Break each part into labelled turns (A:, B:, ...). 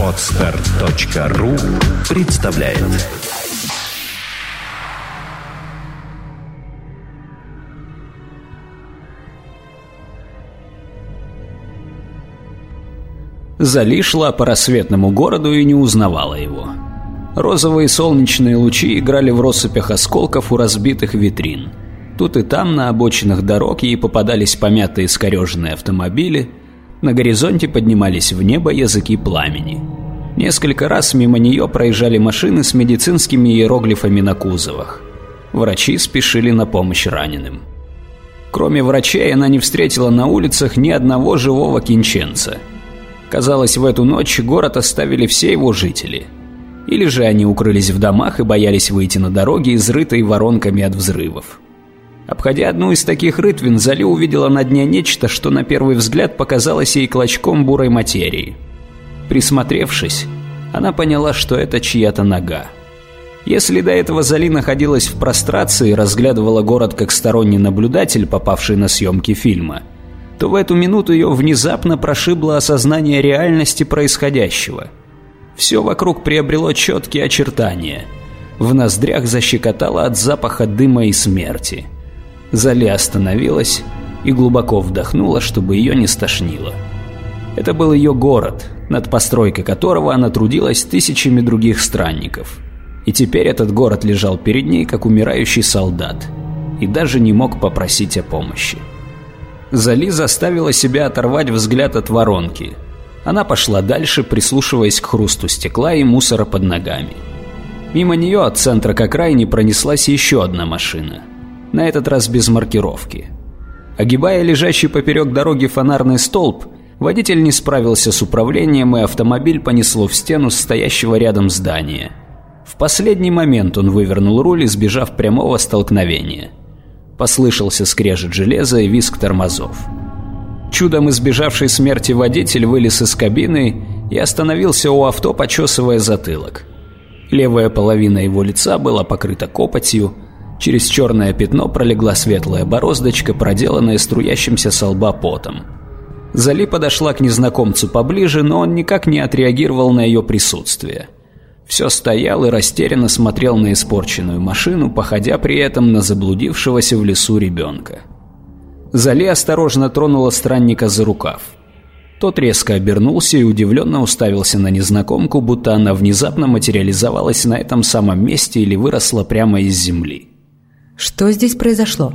A: Отстар.ру представляет
B: Зали шла по рассветному городу и не узнавала его. Розовые солнечные лучи играли в россыпях осколков у разбитых витрин. Тут и там на обочинах дорог ей попадались помятые скореженные автомобили, на горизонте поднимались в небо языки пламени. Несколько раз мимо нее проезжали машины с медицинскими иероглифами на кузовах. Врачи спешили на помощь раненым. Кроме врачей, она не встретила на улицах ни одного живого кинченца. Казалось, в эту ночь город оставили все его жители – или же они укрылись в домах и боялись выйти на дороги, изрытые воронками от взрывов. Обходя одну из таких рытвин, Зали увидела на дне нечто, что на первый взгляд показалось ей клочком бурой материи. Присмотревшись, она поняла, что это чья-то нога. Если до этого Зали находилась в прострации и разглядывала город как сторонний наблюдатель, попавший на съемки фильма, то в эту минуту ее внезапно прошибло осознание реальности происходящего – все вокруг приобрело четкие очертания. В ноздрях защекотало от запаха дыма и смерти. Зали остановилась и глубоко вдохнула, чтобы ее не стошнило. Это был ее город, над постройкой которого она трудилась тысячами других странников. И теперь этот город лежал перед ней, как умирающий солдат, и даже не мог попросить о помощи. Зали заставила себя оторвать взгляд от воронки – она пошла дальше, прислушиваясь к хрусту стекла и мусора под ногами. Мимо нее от центра к окраине пронеслась еще одна машина. На этот раз без маркировки. Огибая лежащий поперек дороги фонарный столб, водитель не справился с управлением, и автомобиль понесло в стену стоящего рядом здания. В последний момент он вывернул руль, избежав прямого столкновения. Послышался скрежет железа и визг тормозов. Чудом избежавший смерти водитель вылез из кабины и остановился у авто, почесывая затылок. Левая половина его лица была покрыта копотью, через черное пятно пролегла светлая бороздочка, проделанная струящимся со лба потом. Зали подошла к незнакомцу поближе, но он никак не отреагировал на ее присутствие. Все стоял и растерянно смотрел на испорченную машину, походя при этом на заблудившегося в лесу ребенка. Зали осторожно тронула странника за рукав. Тот резко обернулся и удивленно уставился на незнакомку, будто она внезапно материализовалась на этом самом месте или выросла прямо из земли.
C: «Что здесь произошло?»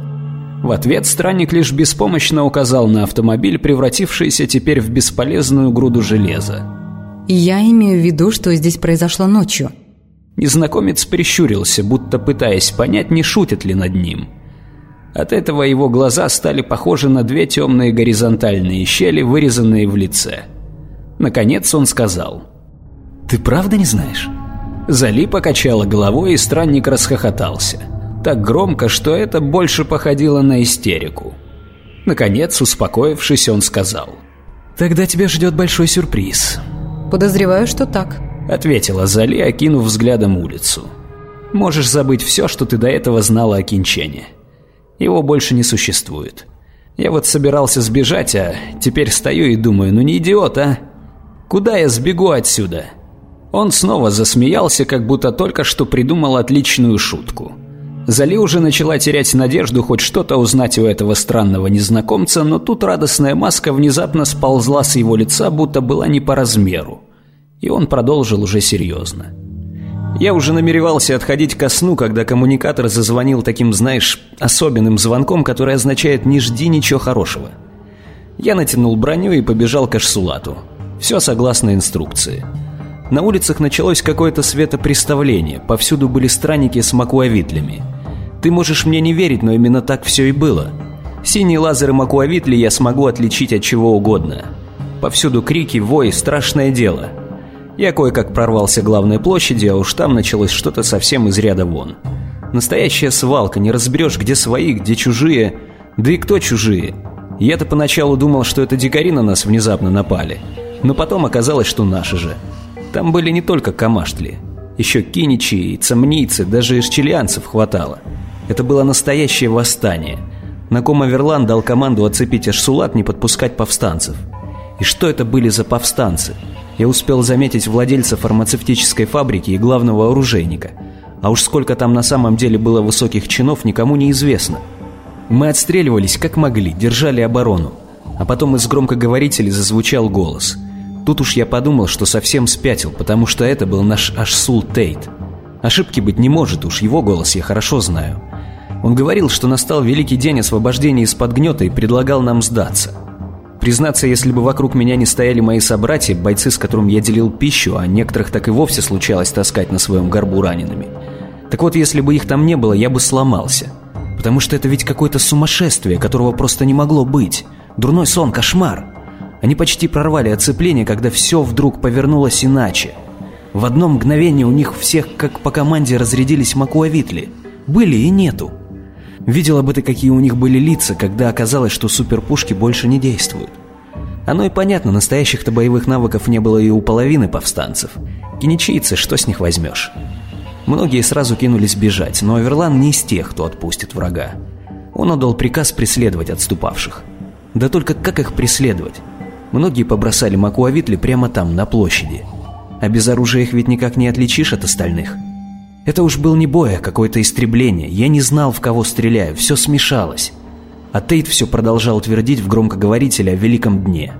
B: В ответ странник лишь беспомощно указал на автомобиль, превратившийся теперь в бесполезную груду железа.
C: «Я имею в виду, что здесь произошло ночью».
B: Незнакомец прищурился, будто пытаясь понять, не шутит ли над ним. От этого его глаза стали похожи на две темные горизонтальные щели, вырезанные в лице. Наконец он сказал. «Ты правда не знаешь?» Зали покачала головой, и странник расхохотался. Так громко, что это больше походило на истерику. Наконец, успокоившись, он сказал. «Тогда тебя ждет большой сюрприз».
C: «Подозреваю, что так», —
B: ответила Зали, окинув взглядом улицу. «Можешь забыть все, что ты до этого знала о Кинчене. Его больше не существует. Я вот собирался сбежать, а теперь стою и думаю, ну не идиот, а? Куда я сбегу отсюда? Он снова засмеялся, как будто только что придумал отличную шутку. Зали уже начала терять надежду хоть что-то узнать у этого странного незнакомца, но тут радостная маска внезапно сползла с его лица, будто была не по размеру. И он продолжил уже серьезно. Я уже намеревался отходить ко сну, когда коммуникатор зазвонил таким, знаешь, особенным звонком, который означает «не жди ничего хорошего». Я натянул броню и побежал к Ашсулату. Все согласно инструкции. На улицах началось какое-то светопреставление, повсюду были странники с макуавитлями. Ты можешь мне не верить, но именно так все и было. Синие лазеры макуавитли я смогу отличить от чего угодно. Повсюду крики, вой, страшное дело – я кое-как прорвался к главной площади, а уж там началось что-то совсем из ряда вон. Настоящая свалка, не разберешь, где свои, где чужие. Да и кто чужие? Я-то поначалу думал, что это дикари на нас внезапно напали. Но потом оказалось, что наши же. Там были не только камаштли. Еще киничи и цамнийцы, даже ишчелианцев хватало. Это было настоящее восстание. Накома Верлан дал команду оцепить Ашсулат, не подпускать повстанцев. И что это были за повстанцы? Я успел заметить владельца фармацевтической фабрики и главного оружейника. А уж сколько там на самом деле было высоких чинов, никому не известно. Мы отстреливались как могли, держали оборону. А потом из громкоговорителей зазвучал голос. Тут уж я подумал, что совсем спятил, потому что это был наш Ашсул Тейт. Ошибки быть не может, уж его голос я хорошо знаю. Он говорил, что настал великий день освобождения из-под гнета и предлагал нам сдаться. Признаться, если бы вокруг меня не стояли мои собратья, бойцы, с которыми я делил пищу, а некоторых так и вовсе случалось таскать на своем горбу ранеными. Так вот, если бы их там не было, я бы сломался. Потому что это ведь какое-то сумасшествие, которого просто не могло быть. Дурной сон, кошмар. Они почти прорвали оцепление, когда все вдруг повернулось иначе. В одно мгновение у них всех, как по команде, разрядились макуавитли. Были и нету. Видела бы ты, какие у них были лица, когда оказалось, что суперпушки больше не действуют. Оно и понятно, настоящих-то боевых навыков не было и у половины повстанцев. Киничийцы, что с них возьмешь? Многие сразу кинулись бежать, но Оверлан не из тех, кто отпустит врага. Он отдал приказ преследовать отступавших. Да только как их преследовать? Многие побросали Макуавитли прямо там, на площади. А без оружия их ведь никак не отличишь от остальных – это уж был не бой, а какое-то истребление. Я не знал, в кого стреляю, все смешалось. А Тейт все продолжал твердить в громкоговорителе о великом дне.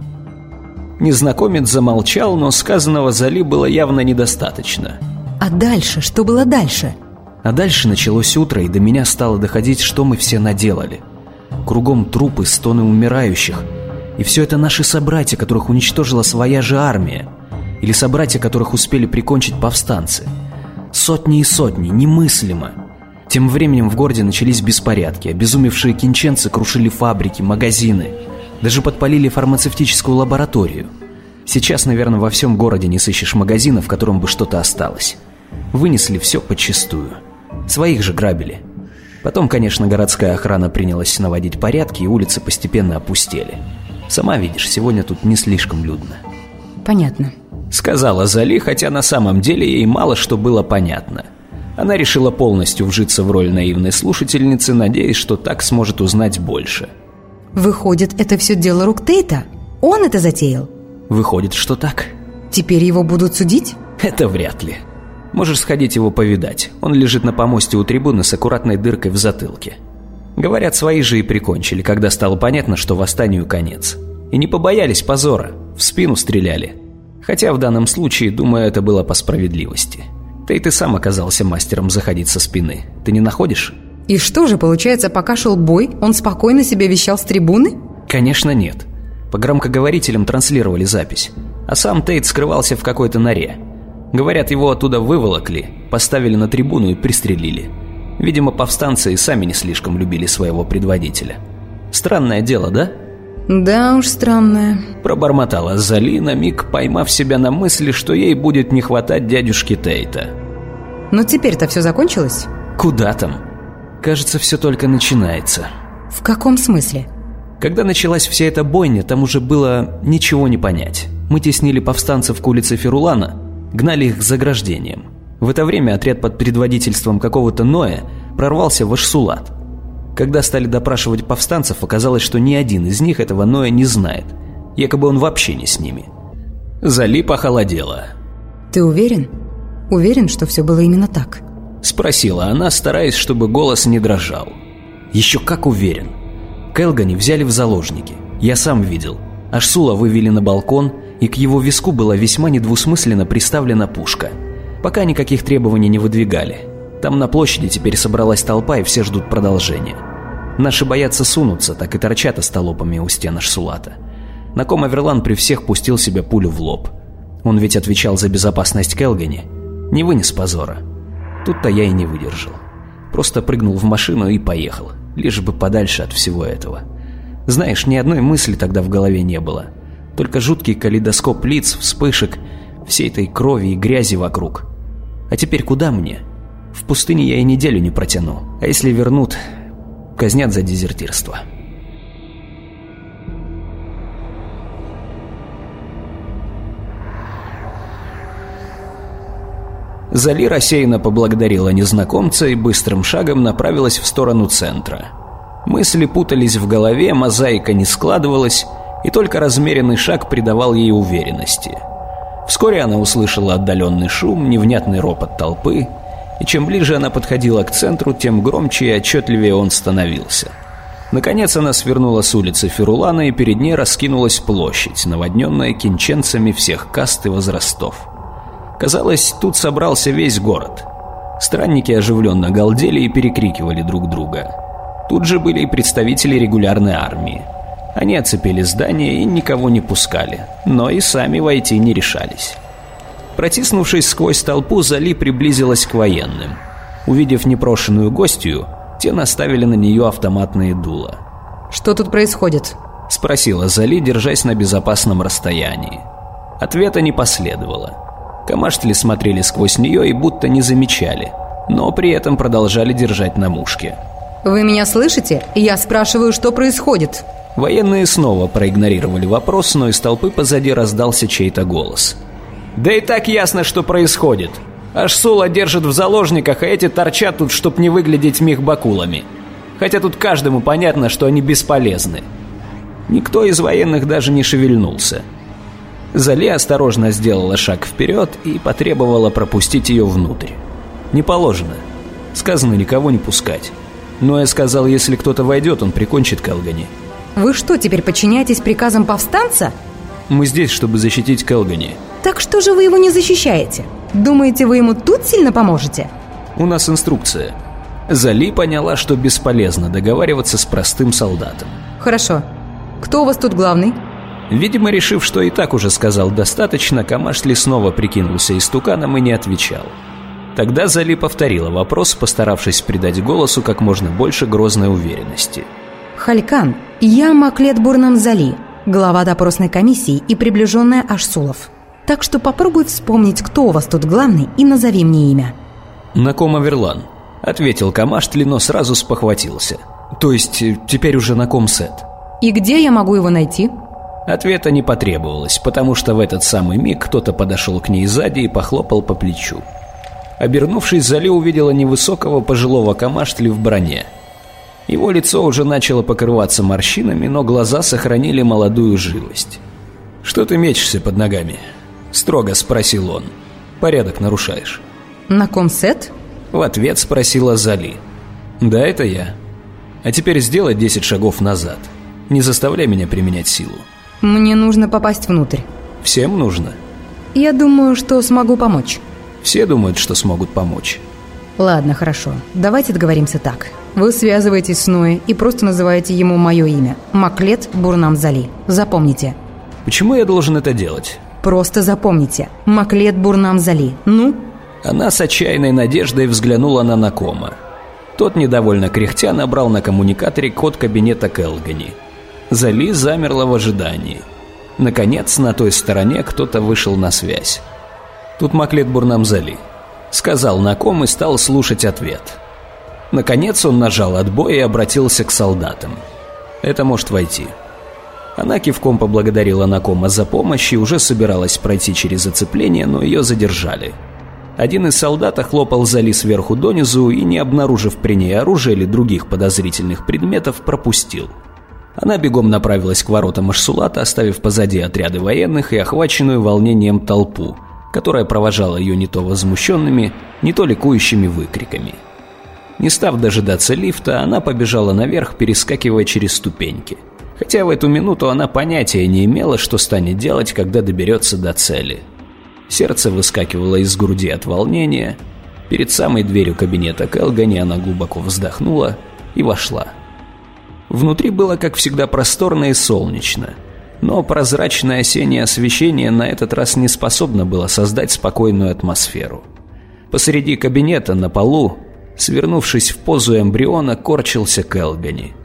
B: Незнакомец замолчал, но сказанного Зали было явно недостаточно.
C: А дальше? Что было дальше?
B: А дальше началось утро, и до меня стало доходить, что мы все наделали. Кругом трупы, стоны умирающих. И все это наши собратья, которых уничтожила своя же армия. Или собратья, которых успели прикончить повстанцы. Сотни и сотни, немыслимо. Тем временем в городе начались беспорядки. Обезумевшие кинченцы крушили фабрики, магазины. Даже подпалили фармацевтическую лабораторию. Сейчас, наверное, во всем городе не сыщешь магазина, в котором бы что-то осталось. Вынесли все подчистую. Своих же грабили. Потом, конечно, городская охрана принялась наводить порядки, и улицы постепенно опустели. Сама видишь, сегодня тут не слишком людно.
C: Понятно.
B: Сказала Зали, хотя на самом деле ей мало что было понятно. Она решила полностью вжиться в роль наивной слушательницы, надеясь, что так сможет узнать больше.
C: Выходит, это все дело рук Тейта? Он это затеял?
B: Выходит, что так.
C: Теперь его будут судить?
B: Это вряд ли. Можешь сходить его повидать. Он лежит на помосте у трибуны с аккуратной дыркой в затылке. Говорят, свои же и прикончили, когда стало понятно, что восстанию конец. И не побоялись позора. В спину стреляли. Хотя в данном случае, думаю, это было по справедливости. Ты и ты сам оказался мастером заходить со спины. Ты не находишь?
C: И что же, получается, пока шел бой, он спокойно себе вещал с трибуны?
B: Конечно, нет. По громкоговорителям транслировали запись. А сам Тейт скрывался в какой-то норе. Говорят, его оттуда выволокли, поставили на трибуну и пристрелили. Видимо, повстанцы и сами не слишком любили своего предводителя. Странное дело, да?
C: «Да уж, странная», –
B: пробормотала Зали, на миг поймав себя на мысли, что ей будет не хватать дядюшки Тейта.
C: «Но теперь-то все закончилось?»
B: «Куда там? Кажется, все только начинается».
C: «В каком смысле?»
B: Когда началась вся эта бойня, там уже было ничего не понять. Мы теснили повстанцев к улице Ферулана, гнали их к заграждениям. В это время отряд под предводительством какого-то Ноя прорвался в Ашсулат – когда стали допрашивать повстанцев, оказалось, что ни один из них этого Ноя не знает. Якобы он вообще не с ними. Зали похолодела.
C: «Ты уверен? Уверен, что все было именно так?»
B: Спросила она, стараясь, чтобы голос не дрожал. «Еще как уверен. Келгани взяли в заложники. Я сам видел. Ашсула вывели на балкон, и к его виску была весьма недвусмысленно приставлена пушка. Пока никаких требований не выдвигали. Там на площади теперь собралась толпа, и все ждут продолжения. Наши боятся сунуться, так и торчат остолопами у стен Шсулата. На ком Аверлан при всех пустил себе пулю в лоб. Он ведь отвечал за безопасность Келгани. Не вынес позора. Тут-то я и не выдержал. Просто прыгнул в машину и поехал. Лишь бы подальше от всего этого. Знаешь, ни одной мысли тогда в голове не было. Только жуткий калейдоскоп лиц, вспышек, всей этой крови и грязи вокруг. А теперь куда мне? В пустыне я и неделю не протяну. А если вернут, казнят за дезертирство. Зали рассеянно поблагодарила незнакомца и быстрым шагом направилась в сторону центра. Мысли путались в голове, мозаика не складывалась, И только размеренный шаг придавал ей уверенности. Вскоре она услышала отдаленный шум, невнятный ропот толпы, и чем ближе она подходила к центру, тем громче и отчетливее он становился. Наконец она свернула с улицы Ферулана, и перед ней раскинулась площадь, наводненная кинченцами всех каст и возрастов. Казалось, тут собрался весь город. Странники оживленно галдели и перекрикивали друг друга. Тут же были и представители регулярной армии. Они оцепили здание и никого не пускали, но и сами войти не решались. Протиснувшись сквозь толпу, Зали приблизилась к военным. Увидев непрошенную гостью, те наставили на нее автоматные дула.
C: «Что тут происходит?»
B: – спросила Зали, держась на безопасном расстоянии. Ответа не последовало. Камаштли смотрели сквозь нее и будто не замечали, но при этом продолжали держать на мушке.
C: «Вы меня слышите? Я спрашиваю, что происходит?»
B: Военные снова проигнорировали вопрос, но из толпы позади раздался чей-то голос. «Да и так ясно, что происходит. Аж Сула держит в заложниках, а эти торчат тут, чтоб не выглядеть мехбакулами. Хотя тут каждому понятно, что они бесполезны». Никто из военных даже не шевельнулся. Зали осторожно сделала шаг вперед и потребовала пропустить ее внутрь. Не положено. Сказано никого не пускать. Но я сказал, если кто-то войдет, он прикончит Келгани.
C: Вы что, теперь подчиняетесь приказам повстанца?
B: Мы здесь, чтобы защитить Келгани.
C: Так что же вы его не защищаете? Думаете, вы ему тут сильно поможете?
B: У нас инструкция. Зали поняла, что бесполезно договариваться с простым солдатом.
C: Хорошо. Кто у вас тут главный?
B: Видимо, решив, что и так уже сказал достаточно, Камашли снова прикинулся истуканом и не отвечал. Тогда Зали повторила вопрос, постаравшись придать голосу как можно больше грозной уверенности.
C: «Халькан, я Маклет Бурнам Зали, глава допросной комиссии и приближенная Ашсулов. Так что попробуй вспомнить, кто у вас тут главный, и назови мне имя».
B: «Накома Верлан», — ответил Камаштли, но сразу спохватился. «То есть э, теперь уже Наком Сет».
C: «И где я могу его найти?»
B: Ответа не потребовалось, потому что в этот самый миг кто-то подошел к ней сзади и похлопал по плечу. Обернувшись, Зали увидела невысокого пожилого камаштли в броне. Его лицо уже начало покрываться морщинами, но глаза сохранили молодую живость. «Что ты мечешься под ногами?» – строго спросил он. «Порядок нарушаешь».
C: «На комсет?»
B: – в ответ спросила Зали. «Да, это я. А теперь сделай 10 шагов назад. Не заставляй меня применять силу».
C: Мне нужно попасть внутрь.
B: Всем нужно?
C: Я думаю, что смогу помочь.
B: Все думают, что смогут помочь.
C: Ладно, хорошо. Давайте договоримся так. Вы связываетесь с Ноэ и просто называете ему мое имя. Маклет Бурнам Зали. Запомните.
B: Почему я должен это делать?
C: Просто запомните. Маклет Бурнам Зали. Ну?
B: Она с отчаянной надеждой взглянула на Накома. Тот, недовольно кряхтя, набрал на коммуникаторе код кабинета Келгани. Зали замерла в ожидании. Наконец, на той стороне кто-то вышел на связь. Тут Маклет Бурнам Зали. Сказал на ком и стал слушать ответ. Наконец он нажал отбой и обратился к солдатам. «Это может войти». Она кивком поблагодарила Накома за помощь и уже собиралась пройти через зацепление, но ее задержали. Один из солдат охлопал Зали сверху донизу и, не обнаружив при ней оружия или других подозрительных предметов, пропустил – она бегом направилась к воротам Ашсулата, оставив позади отряды военных и охваченную волнением толпу, которая провожала ее не то возмущенными, не то ликующими выкриками. Не став дожидаться лифта, она побежала наверх, перескакивая через ступеньки. Хотя в эту минуту она понятия не имела, что станет делать, когда доберется до цели. Сердце выскакивало из груди от волнения. Перед самой дверью кабинета Келгани она глубоко вздохнула и вошла. Внутри было, как всегда, просторно и солнечно. Но прозрачное осеннее освещение на этот раз не способно было создать спокойную атмосферу. Посреди кабинета, на полу, свернувшись в позу эмбриона, корчился Келгани.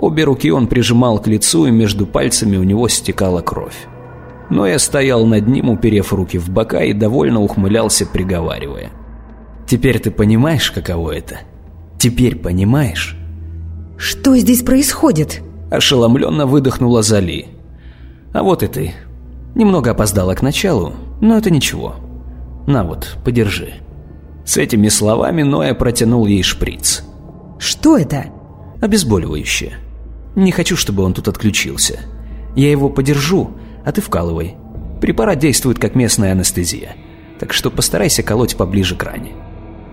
B: Обе руки он прижимал к лицу, и между пальцами у него стекала кровь. Но я стоял над ним, уперев руки в бока, и довольно ухмылялся, приговаривая. «Теперь ты понимаешь, каково это? Теперь понимаешь?»
C: Что здесь происходит?
B: Ошеломленно выдохнула Зали. А вот и ты. Немного опоздала к началу, но это ничего. На вот, подержи. С этими словами Ноя протянул ей шприц.
C: Что это?
B: Обезболивающее. Не хочу, чтобы он тут отключился. Я его подержу, а ты вкалывай. Препарат действует как местная анестезия, так что постарайся колоть поближе к ране».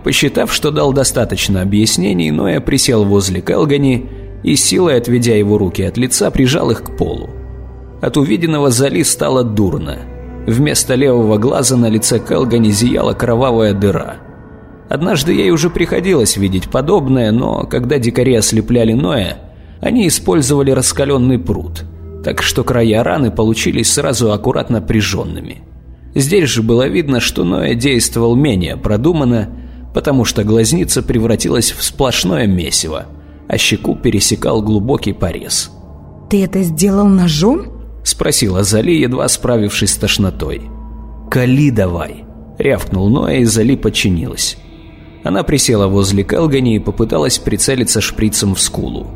B: Посчитав, что дал достаточно объяснений, Ноя присел возле Келгани и силой, отведя его руки от лица, прижал их к полу. От увиденного Зали стало дурно. Вместо левого глаза на лице Келгани зияла кровавая дыра. Однажды ей уже приходилось видеть подобное, но когда дикари ослепляли Ноя, они использовали раскаленный пруд, так что края раны получились сразу аккуратно прижженными. Здесь же было видно, что Ноя действовал менее продуманно, потому что глазница превратилась в сплошное месиво, а щеку пересекал глубокий порез.
C: «Ты это сделал ножом?»
B: – спросила Зали, едва справившись с тошнотой. «Кали давай!» – рявкнул Ноя, и Зали подчинилась. Она присела возле Келгани и попыталась прицелиться шприцем в скулу.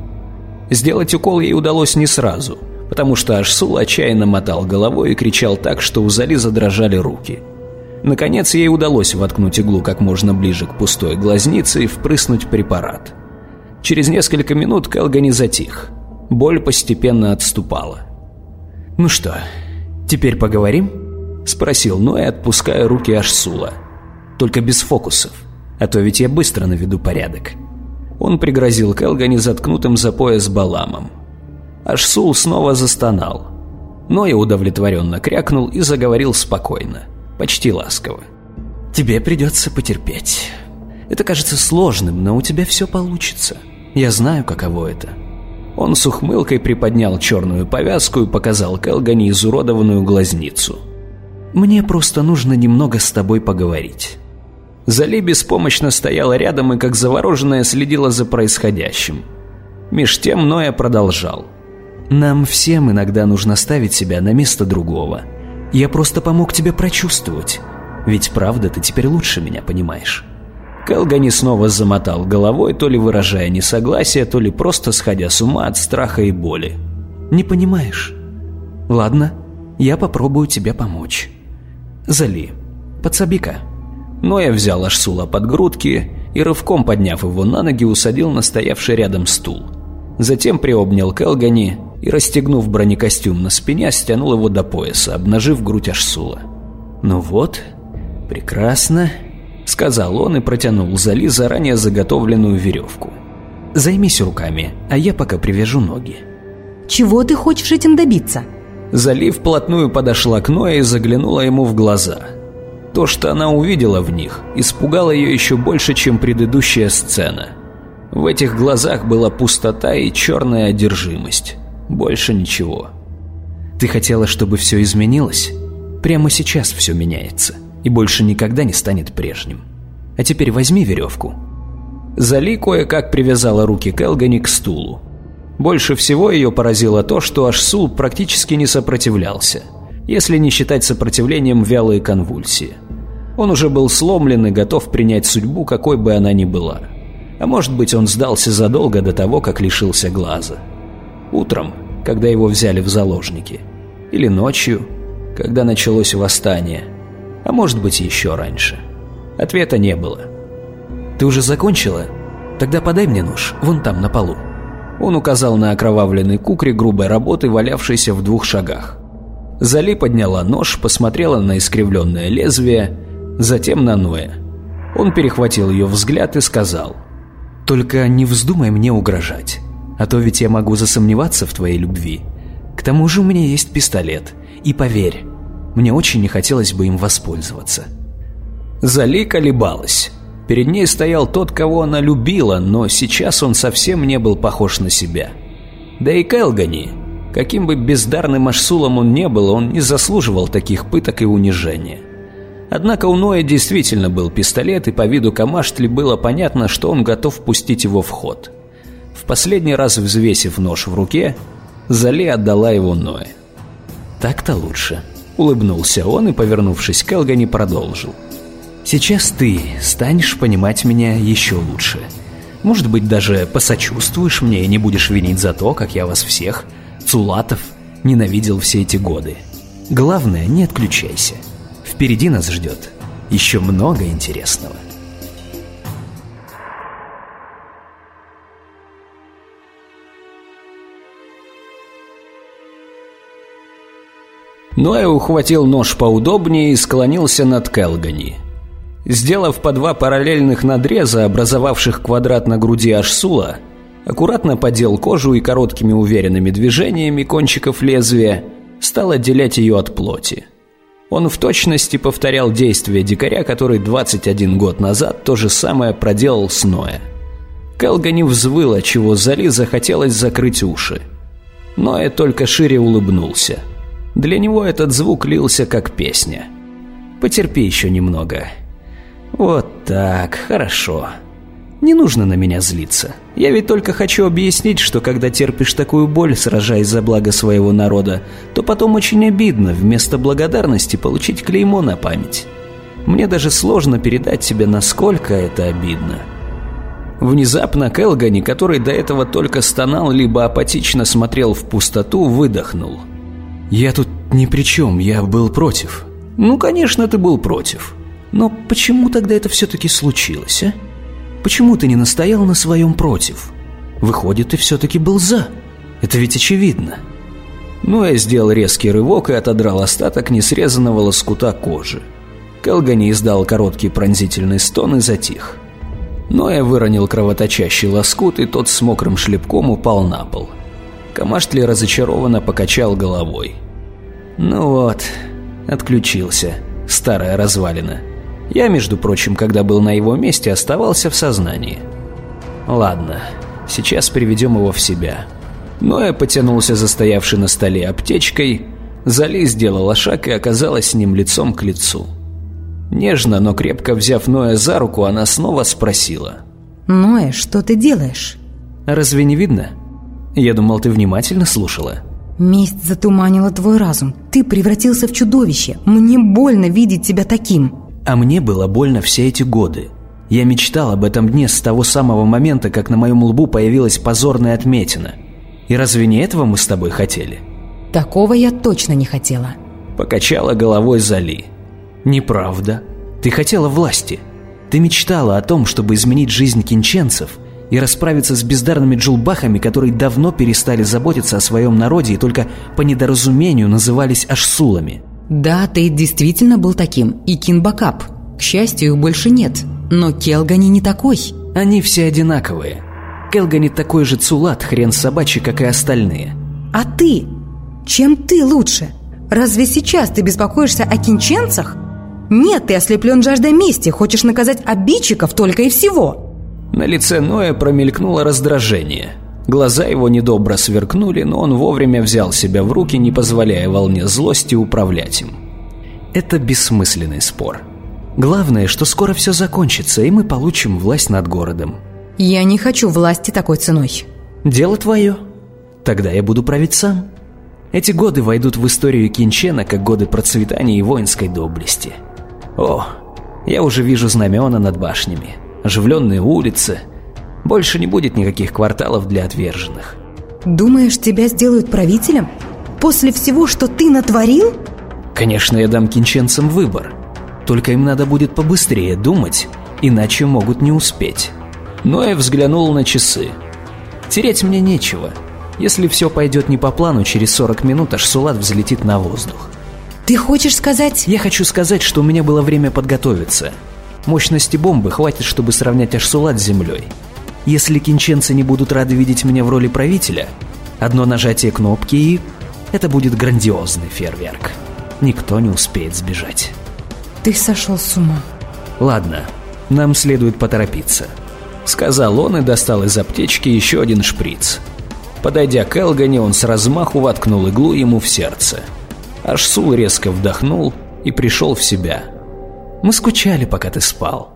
B: Сделать укол ей удалось не сразу, потому что Ашсул отчаянно мотал головой и кричал так, что у Зали задрожали руки – Наконец ей удалось воткнуть иглу как можно ближе к пустой глазнице и впрыснуть препарат. Через несколько минут Келгани затих. Боль постепенно отступала. «Ну что, теперь поговорим?» – спросил Ной, отпуская руки Ашсула. «Только без фокусов, а то ведь я быстро наведу порядок». Он пригрозил Келгани заткнутым за пояс баламом. Ашсул снова застонал. Ноя удовлетворенно крякнул и заговорил спокойно почти ласково. «Тебе придется потерпеть. Это кажется сложным, но у тебя все получится. Я знаю, каково это». Он с ухмылкой приподнял черную повязку и показал Келгани изуродованную глазницу. «Мне просто нужно немного с тобой поговорить». Зали беспомощно стояла рядом и как завороженная следила за происходящим. Меж тем Ноя продолжал. «Нам всем иногда нужно ставить себя на место другого. Я просто помог тебе прочувствовать. Ведь правда ты теперь лучше меня понимаешь». Келгани снова замотал головой, то ли выражая несогласие, то ли просто сходя с ума от страха и боли. «Не понимаешь? Ладно, я попробую тебе помочь. Зали, подсоби-ка». Я взял Ашсула под грудки и, рывком подняв его на ноги, усадил на стоявший рядом стул. Затем приобнял Келгани и, расстегнув бронекостюм на спине, стянул его до пояса, обнажив грудь Ашсула. «Ну вот, прекрасно», — сказал он и протянул Зали заранее заготовленную веревку. «Займись руками, а я пока привяжу ноги».
C: «Чего ты хочешь этим добиться?»
B: Зали вплотную подошла к Ноя и заглянула ему в глаза. То, что она увидела в них, испугало ее еще больше, чем предыдущая сцена. В этих глазах была пустота и черная одержимость. Больше ничего. Ты хотела, чтобы все изменилось? Прямо сейчас все меняется. И больше никогда не станет прежним. А теперь возьми веревку. Зали кое-как привязала руки Келгани к стулу. Больше всего ее поразило то, что Ашсул практически не сопротивлялся, если не считать сопротивлением вялые конвульсии. Он уже был сломлен и готов принять судьбу, какой бы она ни была. А может быть, он сдался задолго до того, как лишился глаза. Утром, когда его взяли в заложники. Или ночью, когда началось восстание. А может быть, еще раньше. Ответа не было. «Ты уже закончила? Тогда подай мне нож, вон там, на полу». Он указал на окровавленный кукри грубой работы, валявшийся в двух шагах. Зали подняла нож, посмотрела на искривленное лезвие, затем на Ноя. Он перехватил ее взгляд и сказал, «Только не вздумай мне угрожать. А то ведь я могу засомневаться в твоей любви. К тому же у меня есть пистолет. И поверь, мне очень не хотелось бы им воспользоваться». Зали колебалась. Перед ней стоял тот, кого она любила, но сейчас он совсем не был похож на себя. Да и Келгани, каким бы бездарным Ашсулом он не был, он не заслуживал таких пыток и унижения. Однако у Ноя действительно был пистолет, и по виду Камаштли было понятно, что он готов пустить его в ход. В последний раз взвесив нож в руке, Зали отдала его Ноэ. «Так-то лучше», — улыбнулся он и, повернувшись к Элгани, продолжил. «Сейчас ты станешь понимать меня еще лучше. Может быть, даже посочувствуешь мне и не будешь винить за то, как я вас всех, Цулатов, ненавидел все эти годы. Главное, не отключайся. Впереди нас ждет еще много интересного». Ноэ ухватил нож поудобнее и склонился над Келгани. Сделав по два параллельных надреза, образовавших квадрат на груди Ашсула, аккуратно подел кожу и короткими уверенными движениями кончиков лезвия стал отделять ее от плоти. Он в точности повторял действия дикаря, который 21 год назад то же самое проделал с Ноя. Келгани взвыла, чего Зали захотелось закрыть уши. Ноя только шире улыбнулся. Для него этот звук лился как песня. «Потерпи еще немного. Вот так, хорошо. Не нужно на меня злиться. Я ведь только хочу объяснить, что когда терпишь такую боль, сражаясь за благо своего народа, то потом очень обидно вместо благодарности получить клеймо на память. Мне даже сложно передать тебе, насколько это обидно. Внезапно Келгани, который до этого только стонал, либо апатично смотрел в пустоту, выдохнул. «Я тут ни при чем, я был против». «Ну, конечно, ты был против. Но почему тогда это все-таки случилось, а? Почему ты не настоял на своем против? Выходит, ты все-таки был за. Это ведь очевидно. Ну, я сделал резкий рывок и отодрал остаток несрезанного лоскута кожи. Келгани издал короткий пронзительный стон и затих. Но я выронил кровоточащий лоскут, и тот с мокрым шлепком упал на пол. Камаштли разочарованно покачал головой. «Ну вот, отключился. Старая развалина. Я, между прочим, когда был на его месте, оставался в сознании. Ладно, сейчас приведем его в себя. Ноя потянулся застоявший на столе аптечкой, Зали сделала шаг и оказалась с ним лицом к лицу. Нежно, но крепко взяв Ноя за руку, она снова спросила.
C: «Ноя, что ты делаешь?»
B: «Разве не видно? Я думал, ты внимательно слушала».
C: «Месть затуманила твой разум. Ты превратился в чудовище. Мне больно видеть тебя таким».
B: А мне было больно все эти годы. Я мечтал об этом дне с того самого момента, как на моем лбу появилась позорная отметина. И разве не этого мы с тобой хотели?
C: Такого я точно не хотела.
B: Покачала головой Зали. Неправда. Ты хотела власти. Ты мечтала о том, чтобы изменить жизнь кинченцев и расправиться с бездарными джулбахами, которые давно перестали заботиться о своем народе и только по недоразумению назывались ашсулами.
C: Да, ты действительно был таким, и Кинбакап. К счастью, их больше нет. Но Келгани не такой.
B: Они все одинаковые. Келгани такой же цулат, хрен собачий, как и остальные.
C: А ты? Чем ты лучше? Разве сейчас ты беспокоишься о кинченцах? Нет, ты ослеплен жаждой мести, хочешь наказать обидчиков только и всего.
B: На лице Ноя промелькнуло раздражение. Глаза его недобро сверкнули, но он вовремя взял себя в руки, не позволяя волне злости управлять им. Это бессмысленный спор. Главное, что скоро все закончится, и мы получим власть над городом.
C: Я не хочу власти такой ценой.
B: Дело твое. Тогда я буду править сам. Эти годы войдут в историю Кинчена как годы процветания и воинской доблести. О, я уже вижу знамена над башнями, оживленные улицы, больше не будет никаких кварталов для отверженных.
C: Думаешь, тебя сделают правителем? После всего, что ты натворил?
B: Конечно, я дам кинченцам выбор. Только им надо будет побыстрее думать, иначе могут не успеть. Но я взглянул на часы. Тереть мне нечего. Если все пойдет не по плану, через 40 минут аж Сулат взлетит на воздух.
C: Ты хочешь сказать...
B: Я хочу сказать, что у меня было время подготовиться. Мощности бомбы хватит, чтобы сравнять Ашсулат с землей. Если кинченцы не будут рады видеть меня в роли правителя, одно нажатие кнопки и... Это будет грандиозный фейерверк. Никто не успеет сбежать.
C: Ты сошел с ума.
B: Ладно, нам следует поторопиться. Сказал он и достал из аптечки еще один шприц. Подойдя к Элгане, он с размаху воткнул иглу ему в сердце. Ашсул резко вдохнул и пришел в себя. «Мы скучали, пока ты спал»,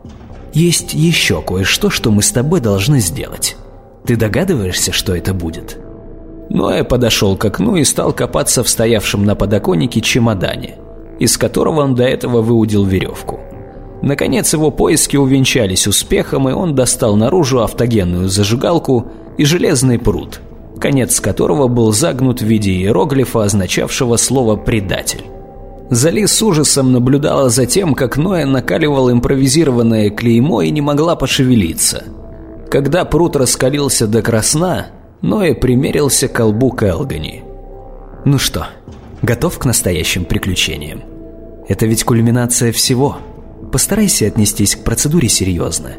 B: есть еще кое-что, что мы с тобой должны сделать. Ты догадываешься, что это будет?» Ноэ подошел к окну и стал копаться в стоявшем на подоконнике чемодане, из которого он до этого выудил веревку. Наконец его поиски увенчались успехом, и он достал наружу автогенную зажигалку и железный пруд, конец которого был загнут в виде иероглифа, означавшего слово «предатель». Зали с ужасом наблюдала за тем, как Ноя накаливал импровизированное клеймо и не могла пошевелиться. Когда пруд раскалился до красна, Ноя примерился к колбу Келгани. «Ну что, Готов к настоящим приключениям? Это ведь кульминация всего. Постарайся отнестись к процедуре серьезно.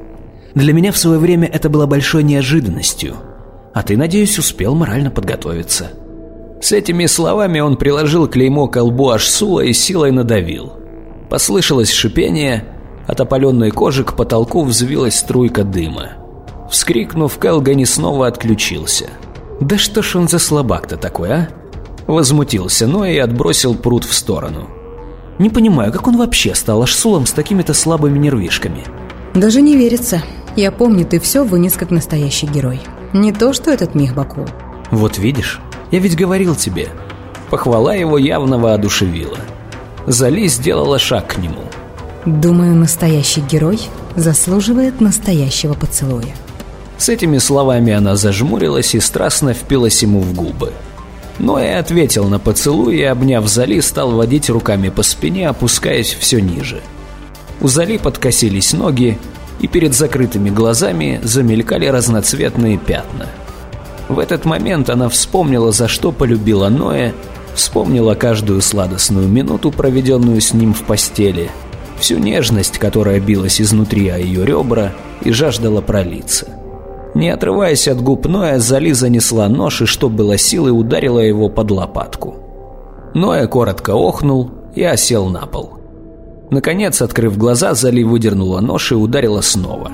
B: Для меня в свое время это было большой неожиданностью. А ты, надеюсь, успел морально подготовиться. С этими словами он приложил клеймо к лбу Ашсула и силой надавил. Послышалось шипение, от опаленной кожи к потолку взвилась струйка дыма. Вскрикнув, Келгани снова отключился. «Да что ж он за слабак-то такой, а?» Возмутился но и отбросил пруд в сторону. «Не понимаю, как он вообще стал Ашсулом с такими-то слабыми нервишками?»
C: Даже не верится. Я помню, ты все вынес как настоящий герой. Не то, что этот Михбаку.
B: «Вот видишь, я ведь говорил тебе». Похвала его явно воодушевила. Зали сделала шаг к нему.
C: Думаю, настоящий герой заслуживает настоящего поцелуя.
B: С этими словами она зажмурилась и страстно впилась ему в губы. Но и ответил на поцелуй и, обняв Зали, стал водить руками по спине, опускаясь все ниже. У Зали подкосились ноги, и перед закрытыми глазами замелькали разноцветные пятна. В этот момент она вспомнила, за что полюбила Ноя, вспомнила каждую сладостную минуту, проведенную с ним в постели, всю нежность, которая билась изнутри о ее ребра и жаждала пролиться. Не отрываясь от губ Ноя, Зали занесла нож и, что было силы, ударила его под лопатку. Ноя коротко охнул и осел на пол. Наконец, открыв глаза, Зали выдернула нож и ударила снова.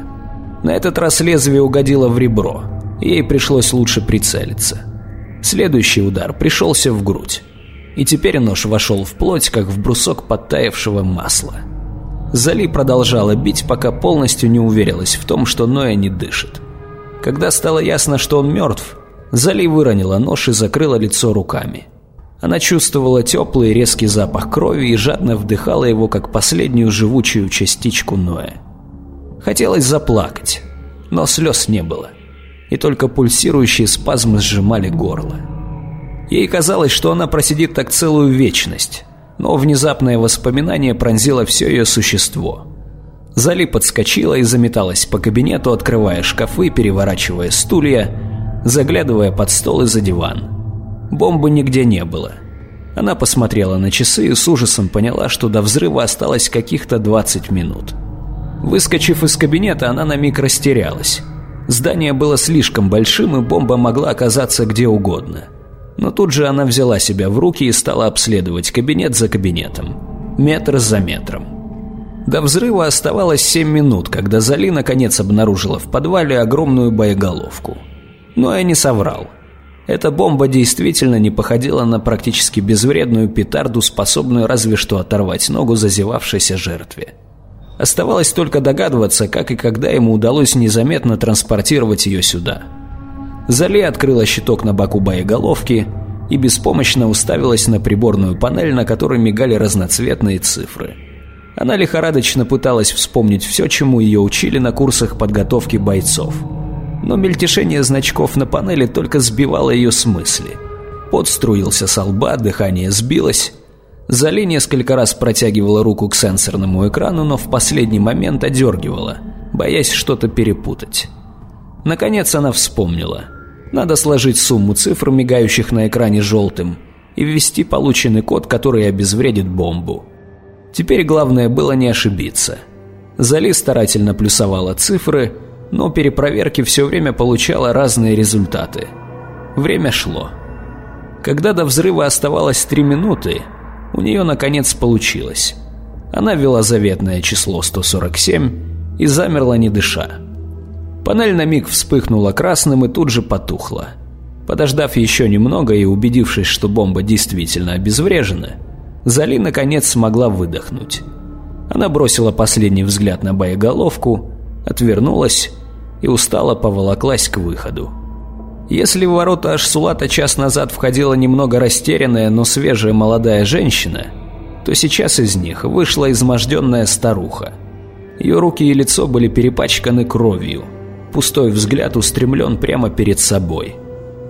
B: На этот раз лезвие угодило в ребро. Ей пришлось лучше прицелиться. Следующий удар пришелся в грудь. И теперь нож вошел в плоть, как в брусок подтаявшего масла. Зали продолжала бить, пока полностью не уверилась в том, что Ноя не дышит. Когда стало ясно, что он мертв, Зали выронила нож и закрыла лицо руками. Она чувствовала теплый резкий запах крови и жадно вдыхала его, как последнюю живучую частичку Ноя. Хотелось заплакать, но слез не было, и только пульсирующие спазмы сжимали горло. Ей казалось, что она просидит так целую вечность, но внезапное воспоминание пронзило все ее существо – Зали подскочила и заметалась по кабинету, открывая шкафы, переворачивая стулья, заглядывая под стол и за диван. Бомбы нигде не было. Она посмотрела на часы и с ужасом поняла, что до взрыва осталось каких-то 20 минут. Выскочив из кабинета, она на миг растерялась. Здание было слишком большим, и бомба могла оказаться где угодно. Но тут же она взяла себя в руки и стала обследовать кабинет за кабинетом. Метр за метром. До взрыва оставалось 7 минут, когда Зали наконец обнаружила в подвале огромную боеголовку. Но я не соврал. Эта бомба действительно не походила на практически безвредную петарду, способную разве что оторвать ногу зазевавшейся жертве. Оставалось только догадываться, как и когда ему удалось незаметно транспортировать ее сюда. Зали открыла щиток на боку боеголовки и беспомощно уставилась на приборную панель, на которой мигали разноцветные цифры – она лихорадочно пыталась вспомнить все, чему ее учили на курсах подготовки бойцов. Но мельтешение значков на панели только сбивало ее с мысли. Пот со лба, дыхание сбилось. Зали несколько раз протягивала руку к сенсорному экрану, но в последний момент одергивала, боясь что-то перепутать. Наконец она вспомнила. Надо сложить сумму цифр, мигающих на экране желтым, и ввести полученный код, который обезвредит бомбу. Теперь главное было не ошибиться. Зали старательно плюсовала цифры, но перепроверки все время получала разные результаты. Время шло. Когда до взрыва оставалось три минуты, у нее наконец получилось. Она ввела заветное число 147 и замерла не дыша. Панель на миг вспыхнула красным и тут же потухла. Подождав еще немного и убедившись, что бомба действительно обезврежена, Зали наконец смогла выдохнуть. Она бросила последний взгляд на боеголовку, отвернулась и устало поволоклась к выходу. Если в ворота Ашсулата час назад входила немного растерянная, но свежая молодая женщина, то сейчас из них вышла изможденная старуха. Ее руки и лицо были перепачканы кровью, пустой взгляд устремлен прямо перед собой.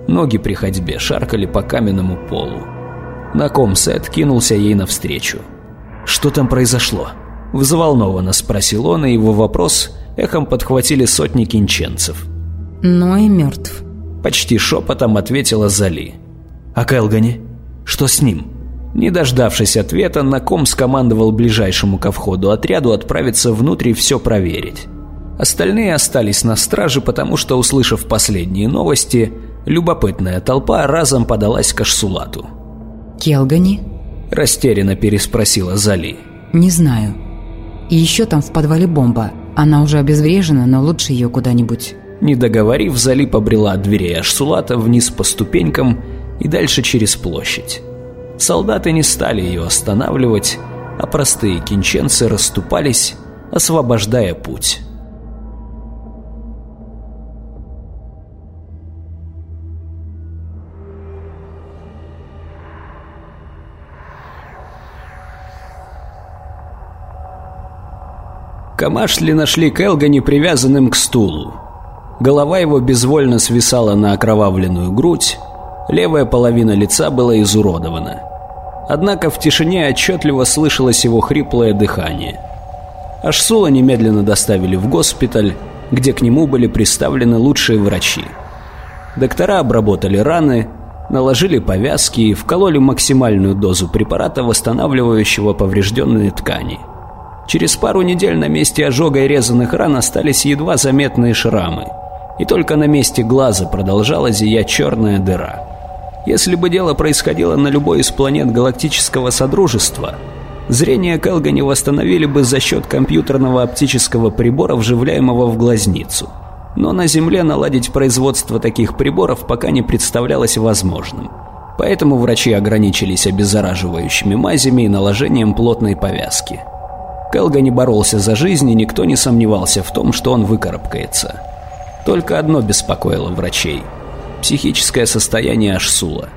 B: Ноги при ходьбе шаркали по каменному полу. На ком Сет кинулся ей навстречу. «Что там произошло?» Взволнованно спросил он, и его вопрос эхом подхватили сотни кинченцев.
C: «Ной мертв», —
B: почти шепотом ответила Зали. «А Келгани? Что с ним?» Не дождавшись ответа, Наком скомандовал ближайшему ко входу отряду отправиться внутрь и все проверить. Остальные остались на страже, потому что, услышав последние новости, любопытная толпа разом подалась к Ашсулату.
C: «Келгани?»
B: – растерянно переспросила Зали.
C: «Не знаю. И еще там в подвале бомба. Она уже обезврежена, но лучше ее куда-нибудь».
B: Не договорив, Зали побрела от дверей Ашсулата вниз по ступенькам и дальше через площадь. Солдаты не стали ее останавливать, а простые кинченцы расступались, освобождая путь. Камашли нашли Келгани привязанным к стулу. Голова его безвольно свисала на окровавленную грудь, левая половина лица была изуродована. Однако в тишине отчетливо слышалось его хриплое дыхание. Ашсула немедленно доставили в госпиталь, где к нему были представлены лучшие врачи. Доктора обработали раны, наложили повязки и вкололи максимальную дозу препарата, восстанавливающего поврежденные ткани. Через пару недель на месте ожога и резанных ран остались едва заметные шрамы, и только на месте глаза продолжала зиять черная дыра. Если бы дело происходило на любой из планет Галактического Содружества, зрение Келгани восстановили бы за счет компьютерного оптического прибора, вживляемого в глазницу. Но на Земле наладить производство таких приборов пока не представлялось возможным. Поэтому врачи ограничились обеззараживающими мазями и наложением плотной повязки. Келгани боролся за жизнь, и никто не сомневался в том, что он выкарабкается. Только одно беспокоило врачей – психическое состояние Ашсула.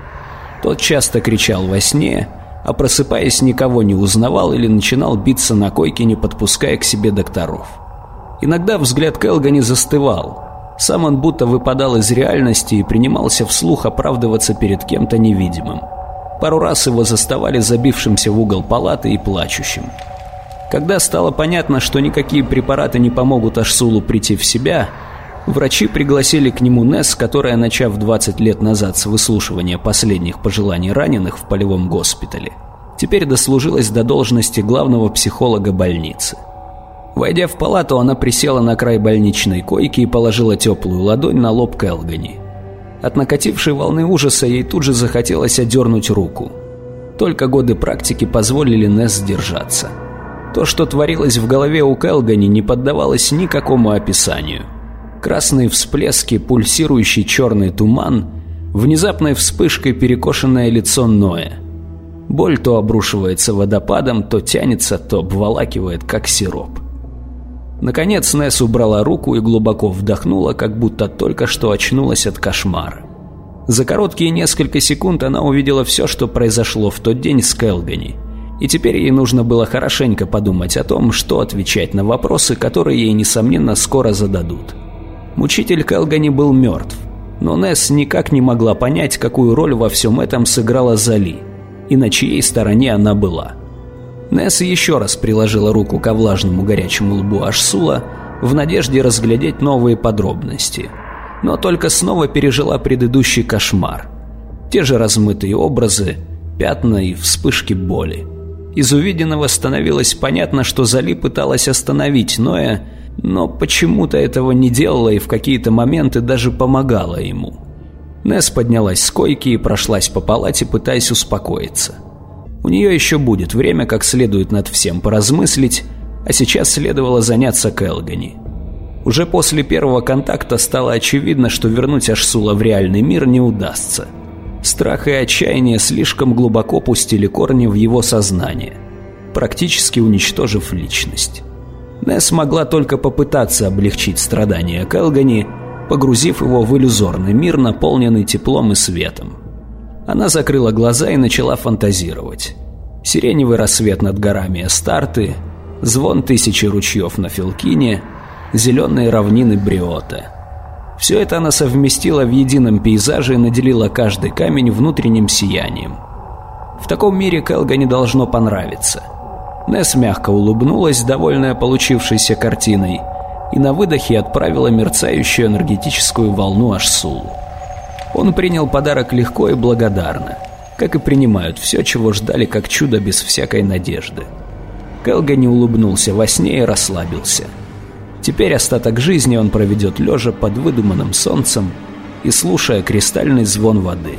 B: Тот часто кричал во сне, а просыпаясь никого не узнавал или начинал биться на койке, не подпуская к себе докторов. Иногда взгляд Келга не застывал. Сам он будто выпадал из реальности и принимался вслух оправдываться перед кем-то невидимым. Пару раз его заставали забившимся в угол палаты и плачущим. Когда стало понятно, что никакие препараты не помогут Ашсулу прийти в себя, Врачи пригласили к нему Несс, которая, начав 20 лет назад с выслушивания последних пожеланий раненых в полевом госпитале, теперь дослужилась до должности главного психолога больницы. Войдя в палату, она присела на край больничной койки и положила теплую ладонь на лоб Келгани. От накатившей волны ужаса ей тут же захотелось одернуть руку. Только годы практики позволили Несс сдержаться. То, что творилось в голове у Келгани, не поддавалось никакому описанию – Красные всплески, пульсирующий черный туман, внезапной вспышкой перекошенное лицо Ноя. Боль то обрушивается водопадом, то тянется, то обволакивает, как сироп. Наконец Несс убрала руку и глубоко вдохнула, как будто только что очнулась от кошмара. За короткие несколько секунд она увидела все, что произошло в тот день с Келгани. И теперь ей нужно было хорошенько подумать о том, что отвечать на вопросы, которые ей, несомненно, скоро зададут. Мучитель Келгани был мертв, но Несс никак не могла понять, какую роль во всем этом сыграла Зали, и на чьей стороне она была. Несс еще раз приложила руку ко влажному горячему лбу Ашсула в надежде разглядеть новые подробности, но только снова пережила предыдущий кошмар. Те же размытые образы, пятна и вспышки боли. Из увиденного становилось понятно, что Зали пыталась остановить Ноя, но почему-то этого не делала и в какие-то моменты даже помогала ему. Несс поднялась с койки и прошлась по палате, пытаясь успокоиться. У нее еще будет время как следует над всем поразмыслить, а сейчас следовало заняться Келгани. Уже после первого контакта стало очевидно, что вернуть Ашсула в реальный мир не удастся. Страх и отчаяние слишком глубоко пустили корни в его сознание, практически уничтожив личность. Несс могла только попытаться облегчить страдания Келгани, погрузив его в иллюзорный мир, наполненный теплом и светом. Она закрыла глаза и начала фантазировать. Сиреневый рассвет над горами Эстарты, звон тысячи ручьев на Филкине, зеленые равнины Бриота. Все это она совместила в едином пейзаже и наделила каждый камень внутренним сиянием. В таком мире Келга не должно понравиться – Несс мягко улыбнулась, довольная получившейся картиной, и на выдохе отправила мерцающую энергетическую волну Ашсулу. Он принял подарок легко и благодарно. как и принимают все, чего ждали как чудо без всякой надежды. Келга не улыбнулся во сне и расслабился. Теперь остаток жизни он проведет лежа под выдуманным солнцем и слушая кристальный звон воды.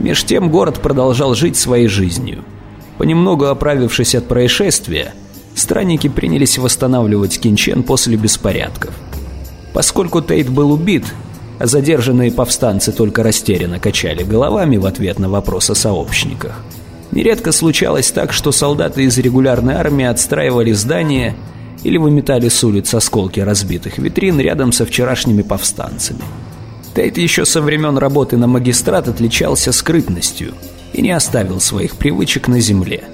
B: Меж тем город продолжал жить своей жизнью. Понемногу оправившись от происшествия, странники принялись восстанавливать Кинчен после беспорядков. Поскольку Тейт был убит, а задержанные повстанцы только растерянно качали головами в ответ на вопрос о сообщниках, нередко случалось так, что солдаты из регулярной армии отстраивали здания или выметали с улиц осколки разбитых витрин рядом со вчерашними повстанцами. Тейт еще со времен работы на магистрат отличался скрытностью и не оставил своих привычек на земле.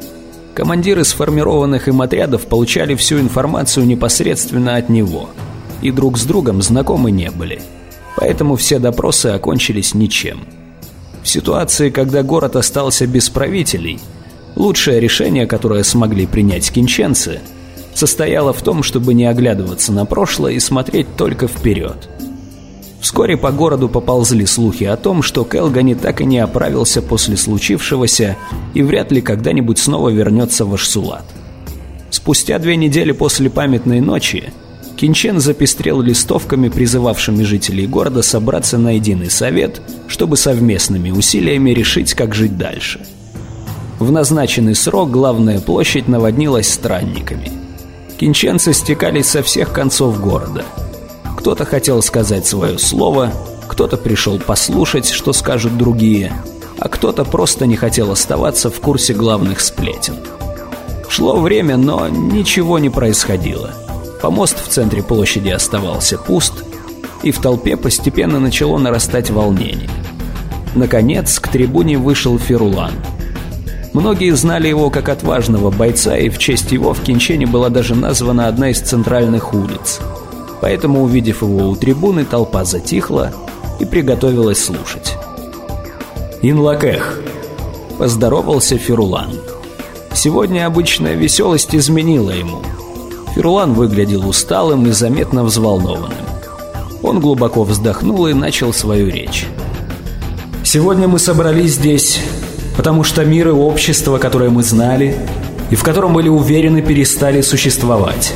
B: Командиры сформированных им отрядов получали всю информацию непосредственно от него и друг с другом знакомы не были. Поэтому все допросы окончились ничем. В ситуации, когда город остался без правителей, лучшее решение, которое смогли принять кинченцы, состояло в том, чтобы не оглядываться на прошлое и смотреть только вперед – Вскоре по городу поползли слухи о том, что Келгани так и не оправился после случившегося и вряд ли когда-нибудь снова вернется в Ашсулат. Спустя две недели после памятной ночи Кинчен запестрел листовками, призывавшими жителей города собраться на единый совет, чтобы совместными усилиями решить, как жить дальше. В назначенный срок главная площадь наводнилась странниками. Кинченцы стекались со всех концов города – кто-то хотел сказать свое слово, кто-то пришел послушать, что скажут другие, а кто-то просто не хотел оставаться в курсе главных сплетен. Шло время, но ничего не происходило. Помост в центре площади оставался пуст, и в толпе постепенно начало нарастать волнение. Наконец, к трибуне вышел Ферулан. Многие знали его как отважного бойца, и в честь его в Кинчене была даже названа одна из центральных улиц – Поэтому, увидев его у трибуны, толпа затихла и приготовилась слушать. «Инлакех!» – поздоровался Ферулан. Сегодня обычная веселость изменила ему. Ферулан выглядел усталым и заметно взволнованным. Он глубоко вздохнул и начал свою речь. «Сегодня мы собрались здесь, потому что мир и общество, которое мы знали, и в котором были уверены, перестали существовать».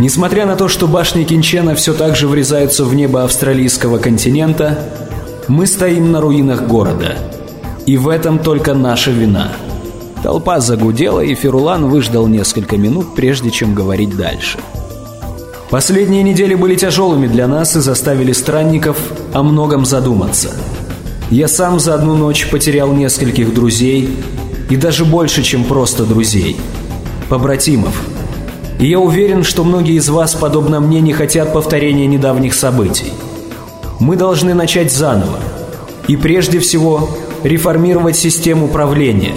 B: Несмотря на то, что башни Кинчена все так же врезаются в небо австралийского континента, мы стоим на руинах города. И в этом только наша вина. Толпа загудела, и Ферулан выждал несколько минут, прежде чем говорить дальше. Последние недели были тяжелыми для нас и заставили странников о многом задуматься. Я сам за одну ночь потерял нескольких друзей, и даже больше, чем просто друзей. Побратимов – и я уверен, что многие из вас, подобно мне, не хотят повторения недавних событий. Мы должны начать заново. И прежде всего реформировать систему управления,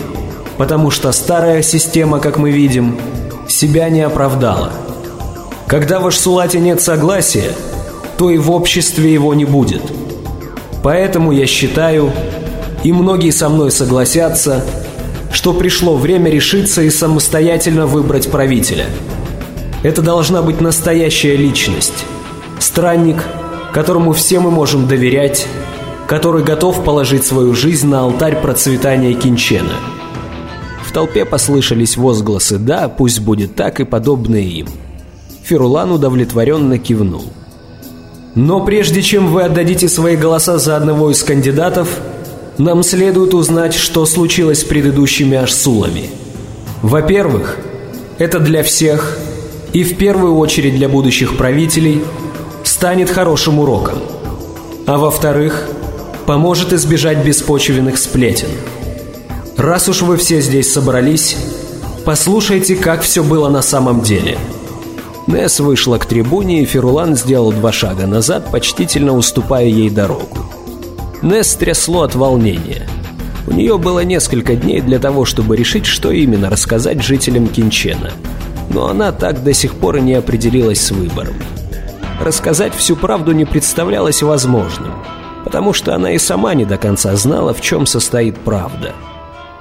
B: потому что старая система, как мы видим, себя не оправдала. Когда в Ашсулате нет согласия, то и в обществе его не будет. Поэтому я считаю, и многие со мной согласятся, что пришло время решиться и самостоятельно выбрать правителя – это должна быть настоящая личность. Странник, которому все мы можем доверять, который готов положить свою жизнь на алтарь процветания Кинчена. В толпе послышались возгласы «да, пусть будет так» и подобные им. Ферулан удовлетворенно кивнул. Но прежде чем вы отдадите свои голоса за одного из кандидатов, нам следует узнать, что случилось с предыдущими Ашсулами. Во-первых, это для всех – и в первую очередь для будущих правителей станет хорошим уроком. А во-вторых, поможет избежать беспочвенных сплетен. Раз уж вы все здесь собрались, послушайте, как все было на самом деле. Несс вышла к трибуне, и Ферулан сделал два шага назад, почтительно уступая ей дорогу. Несс трясло от волнения. У нее было несколько дней для того, чтобы решить, что именно рассказать жителям Кинчена – но она так до сих пор и не определилась с выбором. Рассказать всю правду не представлялось возможным, потому что она и сама не до конца знала, в чем состоит правда.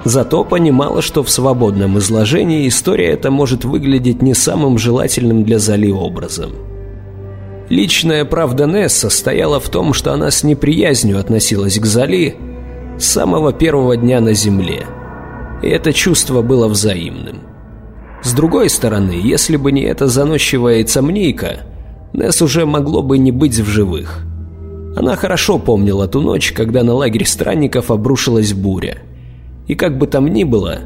B: Зато понимала, что в свободном изложении история эта может выглядеть не самым желательным для Зали образом. Личная правда Несса состояла в том, что она с неприязнью относилась к Зали, С самого первого дня на Земле. И это чувство было взаимным. С другой стороны, если бы не эта заносчивая яйцомнейка, Несс уже могло бы не быть в живых. Она хорошо помнила ту ночь, когда на лагерь странников обрушилась буря. И как бы там ни было,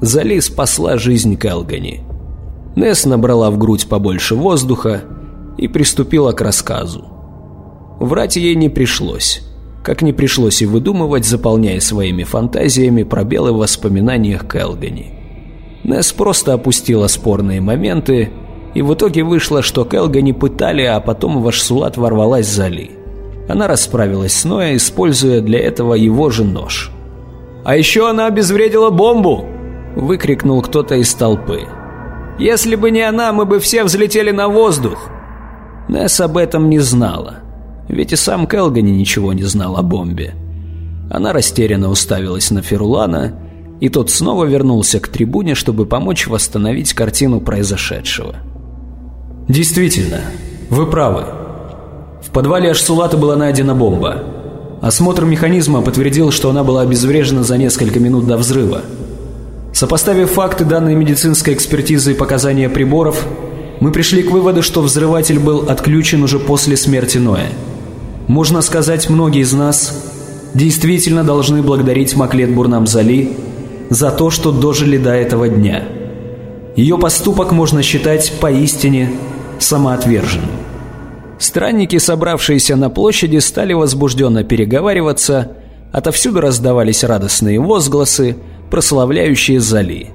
B: Зали спасла жизнь Келгани. Несс набрала в грудь побольше воздуха и приступила к рассказу. Врать ей не пришлось, как не пришлось и выдумывать, заполняя своими фантазиями пробелы в воспоминаниях Келгани. Несс просто опустила спорные моменты, и в итоге вышло, что Келгани пытали, а потом в Ашсулат ворвалась Зали. Она расправилась с Ноя, используя для этого его же нож. «А еще она обезвредила бомбу!» – выкрикнул кто-то из толпы. «Если бы не она, мы бы все взлетели на воздух!» Несс об этом не знала. Ведь и сам Келгани ничего не знал о бомбе. Она растерянно уставилась на Ферулана, и тот снова вернулся к трибуне, чтобы помочь восстановить картину произошедшего.
D: «Действительно, вы правы. В подвале Ашсулата была найдена бомба. Осмотр механизма подтвердил, что она была обезврежена за несколько минут до взрыва. Сопоставив факты данной медицинской экспертизы и показания приборов, мы пришли к выводу, что взрыватель был отключен уже после смерти Ноя. Можно сказать, многие из нас действительно должны благодарить Маклет Бурнамзали за то, что дожили до этого дня. Ее поступок можно считать поистине самоотверженным.
B: Странники, собравшиеся на площади, стали возбужденно переговариваться, отовсюду раздавались радостные возгласы, прославляющие Зали.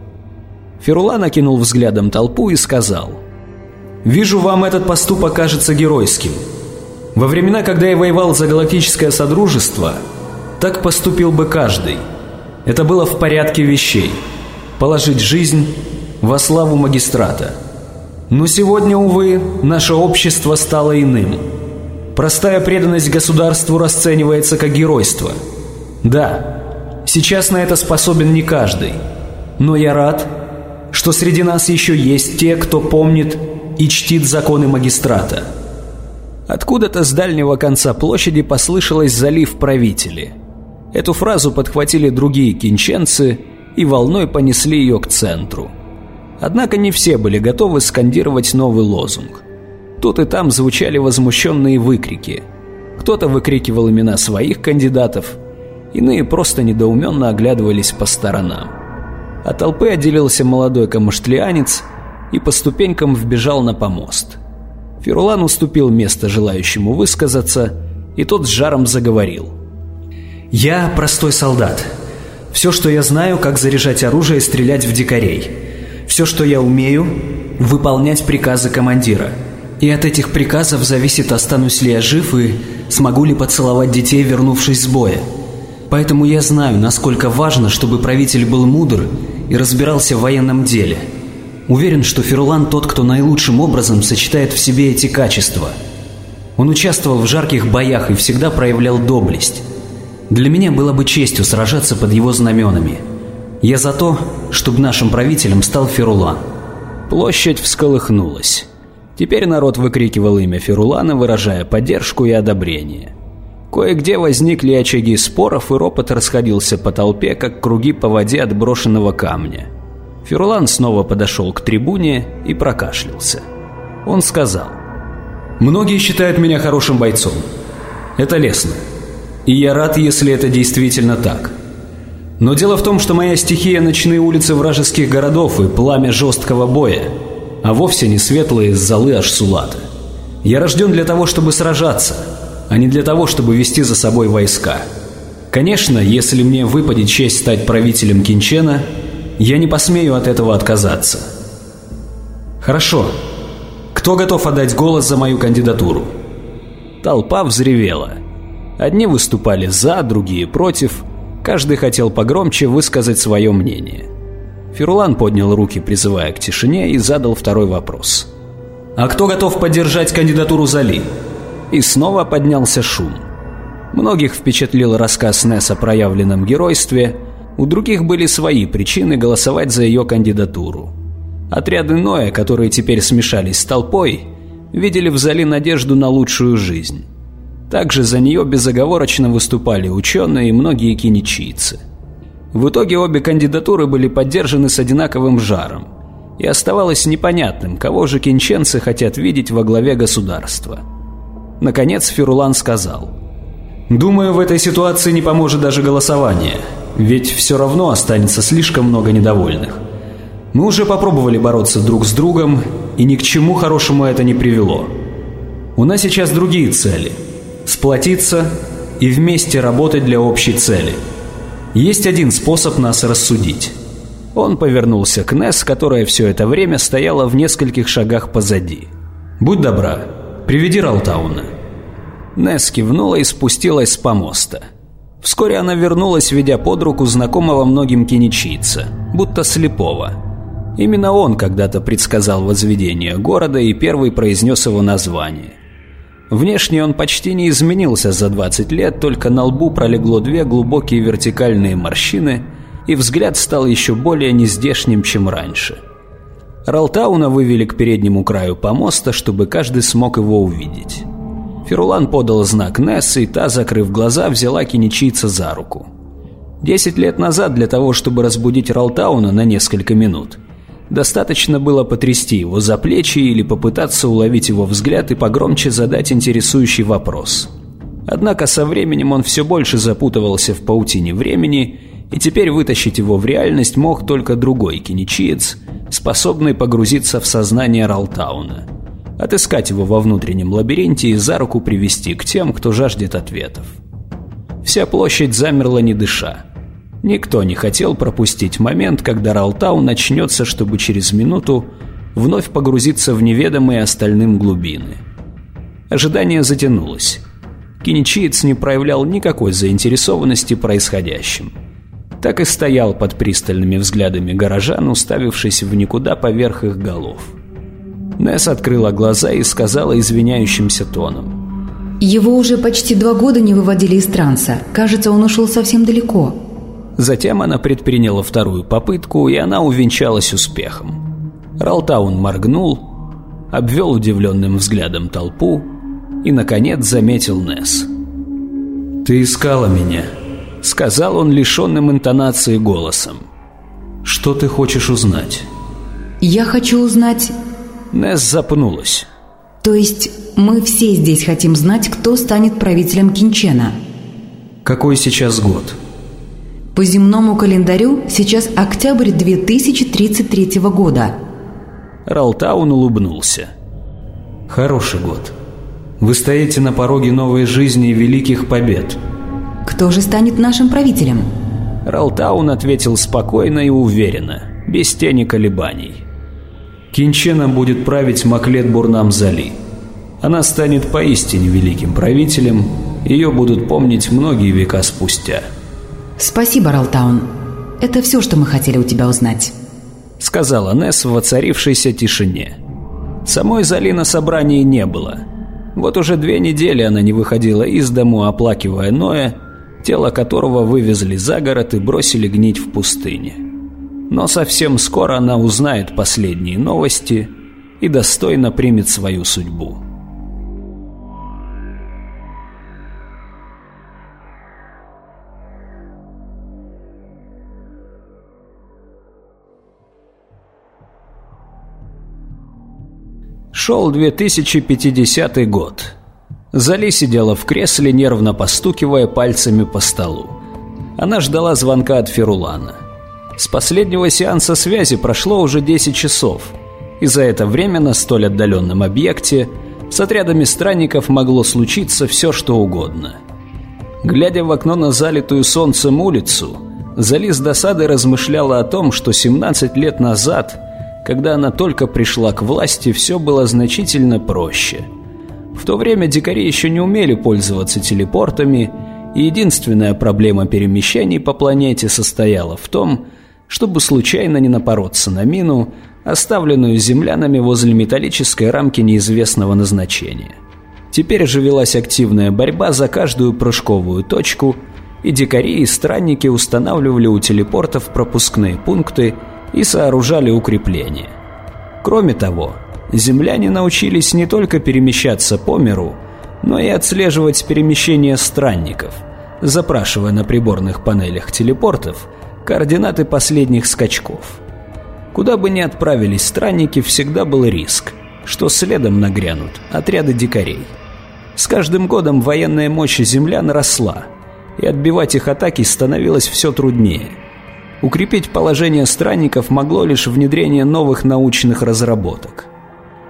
B: Ферулан окинул взглядом толпу и сказал «Вижу, вам этот поступок кажется геройским. Во времена, когда я воевал за Галактическое Содружество, так поступил бы каждый. Это было в порядке вещей. Положить жизнь во славу магистрата. Но сегодня, увы, наше общество стало иным. Простая преданность государству расценивается как геройство. Да, сейчас на это способен не каждый. Но я рад, что среди нас еще есть те, кто помнит и чтит законы магистрата. Откуда-то с дальнего конца площади послышалось «залив правители». Эту фразу подхватили другие кинченцы и волной понесли ее к центру. Однако не все были готовы скандировать новый лозунг. Тут и там звучали возмущенные выкрики. Кто-то выкрикивал имена своих кандидатов, иные просто недоуменно оглядывались по сторонам. От толпы отделился молодой камаштлианец и по ступенькам вбежал на помост – Ферулан уступил место желающему высказаться, и тот с жаром заговорил.
D: «Я простой солдат. Все, что я знаю, как заряжать оружие и стрелять в дикарей. Все, что я умею, выполнять приказы командира. И от этих приказов зависит, останусь ли я жив и смогу ли поцеловать детей, вернувшись с боя. Поэтому я знаю, насколько важно, чтобы правитель был мудр и разбирался в военном деле». Уверен, что Ферлан тот, кто наилучшим образом сочетает в себе эти качества. Он участвовал в жарких боях и всегда проявлял доблесть. Для меня было бы честью сражаться под его знаменами. Я за то, чтобы нашим правителем стал Ферулан.
B: Площадь всколыхнулась. Теперь народ выкрикивал имя Ферулана, выражая поддержку и одобрение. Кое-где возникли очаги споров, и ропот расходился по толпе, как круги по воде от брошенного камня. Ферлан снова подошел к трибуне и прокашлялся. Он сказал.
D: «Многие считают меня хорошим бойцом. Это лестно. И я рад, если это действительно так. Но дело в том, что моя стихия – ночные улицы вражеских городов и пламя жесткого боя, а вовсе не светлые залы Ашсулата. Я рожден для того, чтобы сражаться, а не для того, чтобы вести за собой войска. Конечно, если мне выпадет честь стать правителем Кинчена – я не посмею от этого отказаться. Хорошо. Кто готов отдать голос за мою кандидатуру?
B: Толпа взревела. Одни выступали за, другие против. Каждый хотел погромче высказать свое мнение. Ферулан поднял руки, призывая к тишине, и задал второй вопрос.
D: «А кто готов поддержать кандидатуру Зали?»
B: И снова поднялся шум. Многих впечатлил рассказ Несса о проявленном геройстве, у других были свои причины голосовать за ее кандидатуру. Отряды Ноя, которые теперь смешались с толпой, видели в Зали надежду на лучшую жизнь. Также за нее безоговорочно выступали ученые и многие киничийцы. В итоге обе кандидатуры были поддержаны с одинаковым жаром, и оставалось непонятным, кого же кинченцы хотят видеть во главе государства. Наконец Ферулан сказал. «Думаю, в этой ситуации не поможет даже голосование, ведь все равно останется слишком много недовольных. Мы уже попробовали бороться друг с другом, и ни к чему хорошему это не привело. У нас сейчас другие цели – сплотиться и вместе работать для общей цели. Есть один способ нас рассудить». Он повернулся к Несс, которая все это время стояла в нескольких шагах позади. «Будь добра, приведи Ралтауна». Несс кивнула и спустилась с помоста. Вскоре она вернулась, ведя под руку знакомого многим киничийца, будто слепого. Именно он когда-то предсказал возведение города и первый произнес его название. Внешне он почти не изменился за 20 лет, только на лбу пролегло две глубокие вертикальные морщины, и взгляд стал еще более нездешним, чем раньше. Ралтауна вывели к переднему краю помоста, чтобы каждый смог его увидеть. Ферулан подал знак Несс, и та, закрыв глаза, взяла киничийца за руку. Десять лет назад для того, чтобы разбудить Ралтауна на несколько минут, достаточно было потрясти его за плечи или попытаться уловить его взгляд и погромче задать интересующий вопрос. Однако со временем он все больше запутывался в паутине времени, и теперь вытащить его в реальность мог только другой киничиец, способный погрузиться в сознание Ралтауна – отыскать его во внутреннем лабиринте и за руку привести к тем, кто жаждет ответов. Вся площадь замерла не дыша. Никто не хотел пропустить момент, когда Ралтау начнется, чтобы через минуту вновь погрузиться в неведомые остальным глубины. Ожидание затянулось. Киничиец не проявлял никакой заинтересованности происходящим. Так и стоял под пристальными взглядами горожан, уставившись в никуда поверх их голов. Несс открыла глаза и сказала извиняющимся тоном.
C: «Его уже почти два года не выводили из транса. Кажется, он ушел совсем далеко».
B: Затем она предприняла вторую попытку, и она увенчалась успехом. Ралтаун моргнул, обвел удивленным взглядом толпу и, наконец, заметил Несс. «Ты искала меня», — сказал он лишенным интонации голосом. «Что ты хочешь узнать?»
C: «Я хочу узнать,
B: Несс запнулась.
C: То есть мы все здесь хотим знать, кто станет правителем Кинчена?
B: Какой сейчас год?
C: По земному календарю сейчас октябрь 2033 года.
B: Ралтаун улыбнулся. Хороший год. Вы стоите на пороге новой жизни и великих побед.
C: Кто же станет нашим правителем?
B: Ралтаун ответил спокойно и уверенно, без тени колебаний. Кинчена будет править Маклет Бурнам-Зали. Она станет поистине великим правителем, ее будут помнить многие века спустя.
C: «Спасибо, Ралтаун. Это все, что мы хотели у тебя узнать», —
B: сказала Несс в воцарившейся тишине. Самой Зали на собрании не было. Вот уже две недели она не выходила из дому, оплакивая Ноя, тело которого вывезли за город и бросили гнить в пустыне. Но совсем скоро она узнает последние новости и достойно примет свою судьбу. Шел 2050 год. Зали сидела в кресле, нервно постукивая пальцами по столу. Она ждала звонка от Ферулана – с последнего сеанса связи прошло уже 10 часов, и за это время на столь отдаленном объекте с отрядами странников могло случиться все, что угодно. Глядя в окно на залитую солнцем улицу, Зали с досадой размышляла о том, что 17 лет назад, когда она только пришла к власти, все было значительно проще. В то время дикари еще не умели пользоваться телепортами, и единственная проблема перемещений по планете состояла в том, чтобы случайно не напороться на мину, оставленную землянами возле металлической рамки неизвестного назначения. Теперь же велась активная борьба за каждую прыжковую точку, и дикари и странники устанавливали у телепортов пропускные пункты и сооружали укрепления. Кроме того, земляне научились не только перемещаться по миру, но и отслеживать перемещение странников, запрашивая на приборных панелях телепортов координаты последних скачков. Куда бы ни отправились странники, всегда был риск, что следом нагрянут отряды дикарей. С каждым годом военная мощь землян росла, и отбивать их атаки становилось все труднее. Укрепить положение странников могло лишь внедрение новых научных разработок.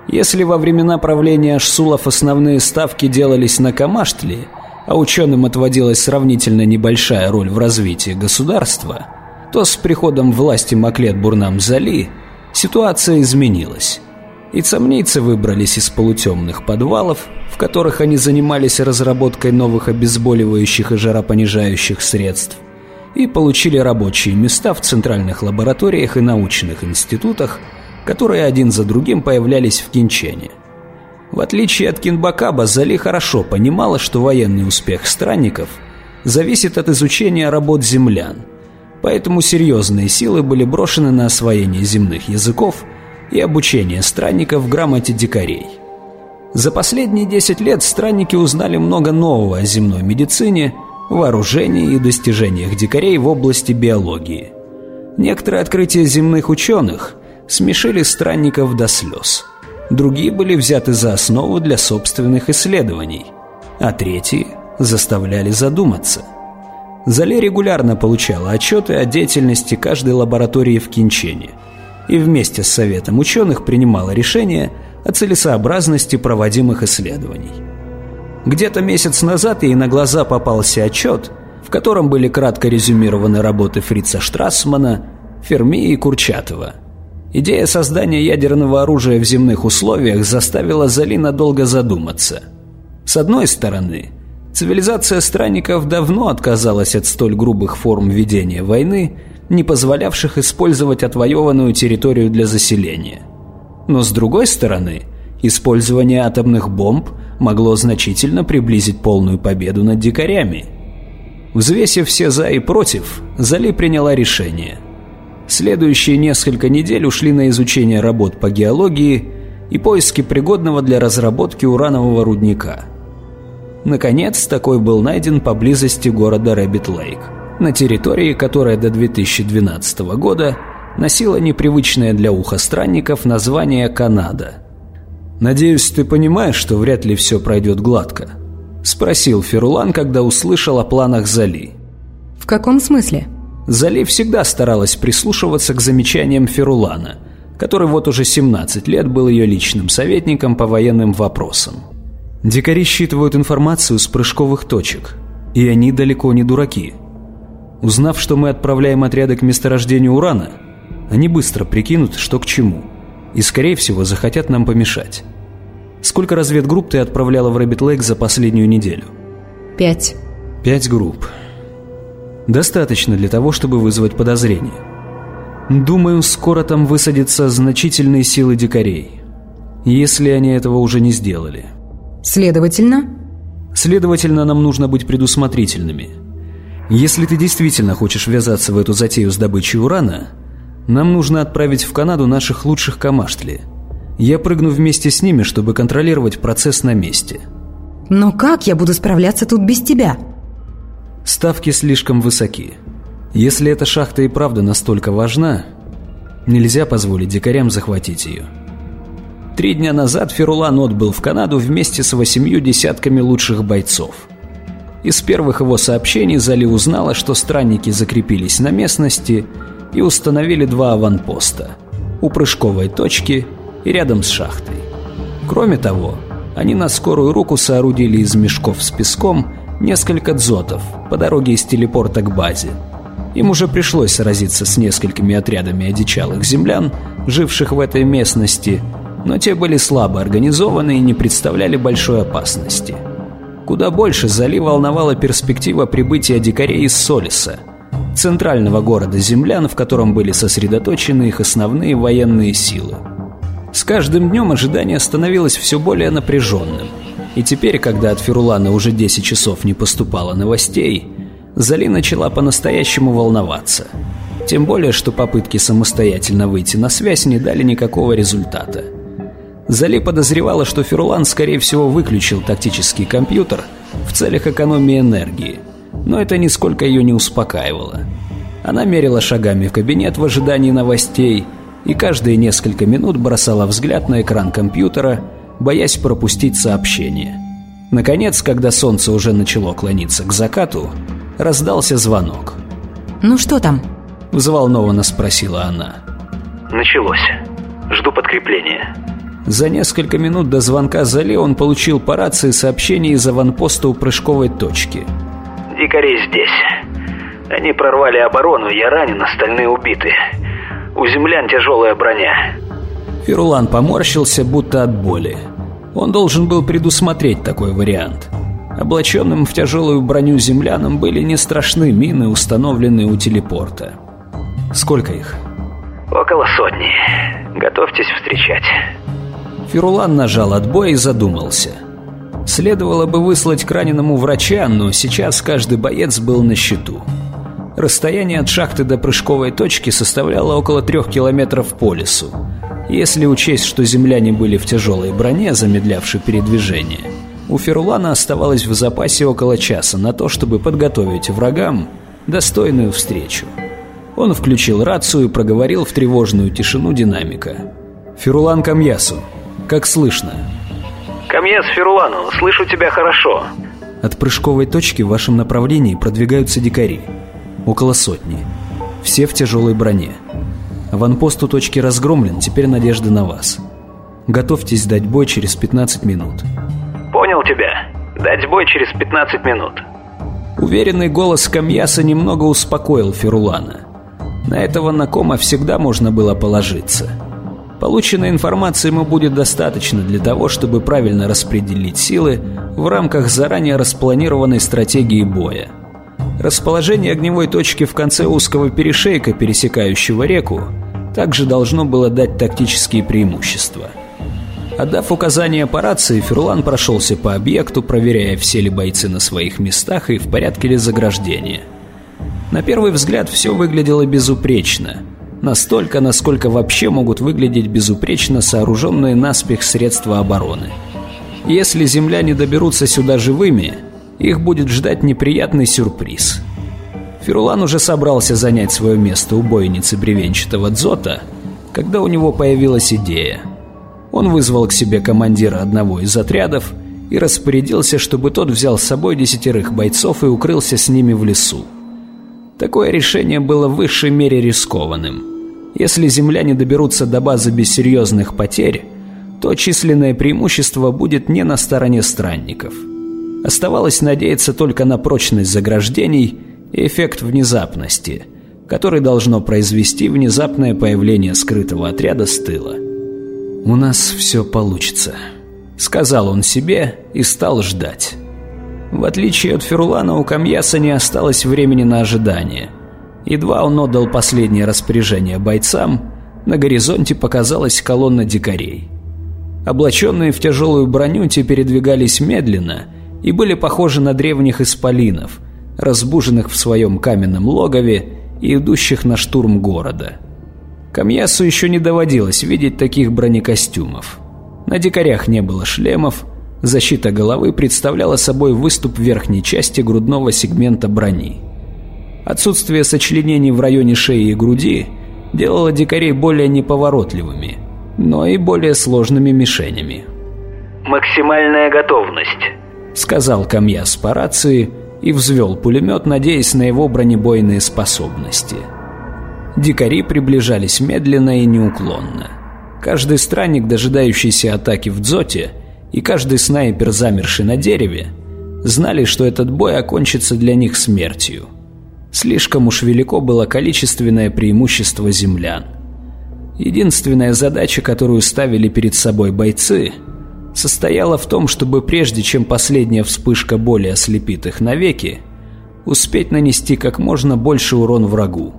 B: Если во времена правления Ашсулов основные ставки делались на Камаштле, а ученым отводилась сравнительно небольшая роль в развитии государства, то с приходом власти Маклет Бурнам-Зали ситуация изменилась. И цамнийцы выбрались из полутемных подвалов, в которых они занимались разработкой новых обезболивающих и жаропонижающих средств, и получили рабочие места в центральных лабораториях и научных институтах, которые один за другим появлялись в Кинчене. В отличие от Кинбакаба, Зали хорошо понимала, что военный успех странников зависит от изучения работ землян, поэтому серьезные силы были брошены на освоение земных языков и обучение странников грамоте дикарей. За последние 10 лет странники узнали много нового о земной медицине, вооружении и достижениях дикарей в области биологии. Некоторые открытия земных ученых – смешили странников до слез. Другие были взяты за основу для собственных исследований, а третьи заставляли задуматься. Зале регулярно получала отчеты о деятельности каждой лаборатории в Кинчене и вместе с Советом ученых принимала решение о целесообразности проводимых исследований. Где-то месяц назад ей на глаза попался отчет, в котором были кратко резюмированы работы Фрица Штрассмана, Ферми и Курчатова – Идея создания ядерного оружия в земных условиях заставила Зали надолго задуматься. С одной стороны, цивилизация странников давно отказалась от столь грубых форм ведения войны, не позволявших использовать отвоеванную территорию для заселения. Но с другой стороны, использование атомных бомб могло значительно приблизить полную победу над дикарями. Взвесив все «за» и «против», Зали приняла решение – Следующие несколько недель ушли на изучение работ по геологии и поиски пригодного для разработки уранового рудника. Наконец, такой был найден поблизости города Рэббит-Лейк, на территории, которая до 2012 года носила непривычное для уха странников название Канада. «Надеюсь, ты понимаешь, что вряд ли все пройдет гладко?» – спросил Ферулан, когда услышал о планах Зали.
C: «В каком смысле?»
B: Зали всегда старалась прислушиваться к замечаниям Ферулана, который вот уже 17 лет был ее личным советником по военным вопросам.
D: Дикари считывают информацию с прыжковых точек, и они далеко не дураки. Узнав, что мы отправляем отряды к месторождению урана, они быстро прикинут, что к чему, и, скорее всего, захотят нам помешать. Сколько разведгрупп ты отправляла в Рэббит Лейк за последнюю неделю?
C: Пять.
D: Пять групп. Достаточно для того, чтобы вызвать подозрение. Думаю, скоро там высадятся значительные силы дикарей. Если они этого уже не сделали.
C: Следовательно?
D: Следовательно, нам нужно быть предусмотрительными. Если ты действительно хочешь ввязаться в эту затею с добычей урана, нам нужно отправить в Канаду наших лучших камаштли. Я прыгну вместе с ними, чтобы контролировать процесс на месте.
C: Но как я буду справляться тут без тебя?
D: Ставки слишком высоки. Если эта шахта и правда настолько важна, нельзя позволить дикарям захватить ее.
B: Три дня назад Ферулан отбыл в Канаду вместе с восемью десятками лучших бойцов. Из первых его сообщений Зали узнала, что странники закрепились на местности и установили два аванпоста – у прыжковой точки и рядом с шахтой. Кроме того, они на скорую руку соорудили из мешков с песком несколько дзотов по дороге из телепорта к базе. Им уже пришлось сразиться с несколькими отрядами одичалых землян, живших в этой местности, но те были слабо организованы и не представляли большой опасности. Куда больше Зали волновала перспектива прибытия дикарей из Солиса, центрального города землян, в котором были сосредоточены их основные военные силы. С каждым днем ожидание становилось все более напряженным – и теперь, когда от Ферулана уже 10 часов не поступало новостей, Зали начала по-настоящему волноваться. Тем более, что попытки самостоятельно выйти на связь не дали никакого результата. Зали подозревала, что Ферулан, скорее всего, выключил тактический компьютер в целях экономии энергии, но это нисколько ее не успокаивало. Она мерила шагами в кабинет в ожидании новостей и каждые несколько минут бросала взгляд на экран компьютера, боясь пропустить сообщение. Наконец, когда солнце уже начало клониться к закату, раздался звонок.
C: «Ну что там?»
B: – взволнованно спросила она.
E: «Началось. Жду подкрепления».
B: За несколько минут до звонка Зали он получил по рации сообщение из аванпоста у прыжковой точки.
E: «Дикари здесь. Они прорвали оборону, я ранен, остальные убиты. У землян тяжелая броня».
B: Ферулан поморщился, будто от боли. Он должен был предусмотреть такой вариант. Облаченным в тяжелую броню землянам были не страшны мины, установленные у телепорта. Сколько их?
E: Около сотни. Готовьтесь встречать.
B: Фирулан нажал отбой и задумался. Следовало бы выслать к раненому врача, но сейчас каждый боец был на счету. Расстояние от шахты до прыжковой точки составляло около трех километров по лесу. Если учесть, что земляне были в тяжелой броне, замедлявшей передвижение, у Ферулана оставалось в запасе около часа на то, чтобы подготовить врагам достойную встречу. Он включил рацию и проговорил в тревожную тишину динамика. «Ферулан Камьясу, как слышно?»
E: «Камьяс Ферулану, слышу тебя хорошо».
B: От прыжковой точки в вашем направлении продвигаются дикари. Около сотни. Все в тяжелой броне. Ванпост у точки разгромлен, теперь надежда на вас. Готовьтесь дать бой через 15 минут.
E: Понял тебя. Дать бой через 15 минут.
B: Уверенный голос Камьяса немного успокоил Ферулана. На этого Накома всегда можно было положиться. Полученной информации ему будет достаточно для того, чтобы правильно распределить силы в рамках заранее распланированной стратегии боя. Расположение огневой точки в конце узкого перешейка, пересекающего реку, также должно было дать тактические преимущества. Отдав указания по рации, Ферлан прошелся по объекту, проверяя, все ли бойцы на своих местах и в порядке ли заграждения. На первый взгляд все выглядело безупречно. Настолько, насколько вообще могут выглядеть безупречно сооруженные наспех средства обороны. Если земляне доберутся сюда живыми, их будет ждать неприятный сюрприз. Ферулан уже собрался занять свое место у бойницы бревенчатого дзота, когда у него появилась идея. Он вызвал к себе командира одного из отрядов и распорядился, чтобы тот взял с собой десятерых бойцов и укрылся с ними в лесу. Такое решение было в высшей мере рискованным. Если земляне доберутся до базы без серьезных потерь, то численное преимущество будет не на стороне странников – Оставалось надеяться только на прочность заграждений и эффект внезапности, который должно произвести внезапное появление скрытого отряда с тыла. «У нас все получится», — сказал он себе и стал ждать. В отличие от Ферулана, у Камьяса не осталось времени на ожидание. Едва он отдал последнее распоряжение бойцам, на горизонте показалась колонна дикарей. Облаченные в тяжелую броню те передвигались медленно — и были похожи на древних исполинов, разбуженных в своем каменном логове и идущих на штурм города. Камьясу еще не доводилось видеть таких бронекостюмов. На дикарях не было шлемов, защита головы представляла собой выступ верхней части грудного сегмента брони. Отсутствие сочленений в районе шеи и груди делало дикарей более неповоротливыми, но и более сложными мишенями.
E: «Максимальная готовность»,
B: сказал Камьяс по рации и взвел пулемет, надеясь на его бронебойные способности. Дикари приближались медленно и неуклонно. Каждый странник, дожидающийся атаки в дзоте, и каждый снайпер, замерший на дереве, знали, что этот бой окончится для них смертью. Слишком уж велико было количественное преимущество землян. Единственная задача, которую ставили перед собой бойцы – состояла в том, чтобы прежде чем последняя вспышка боли ослепит их навеки, успеть нанести как можно больше урон врагу.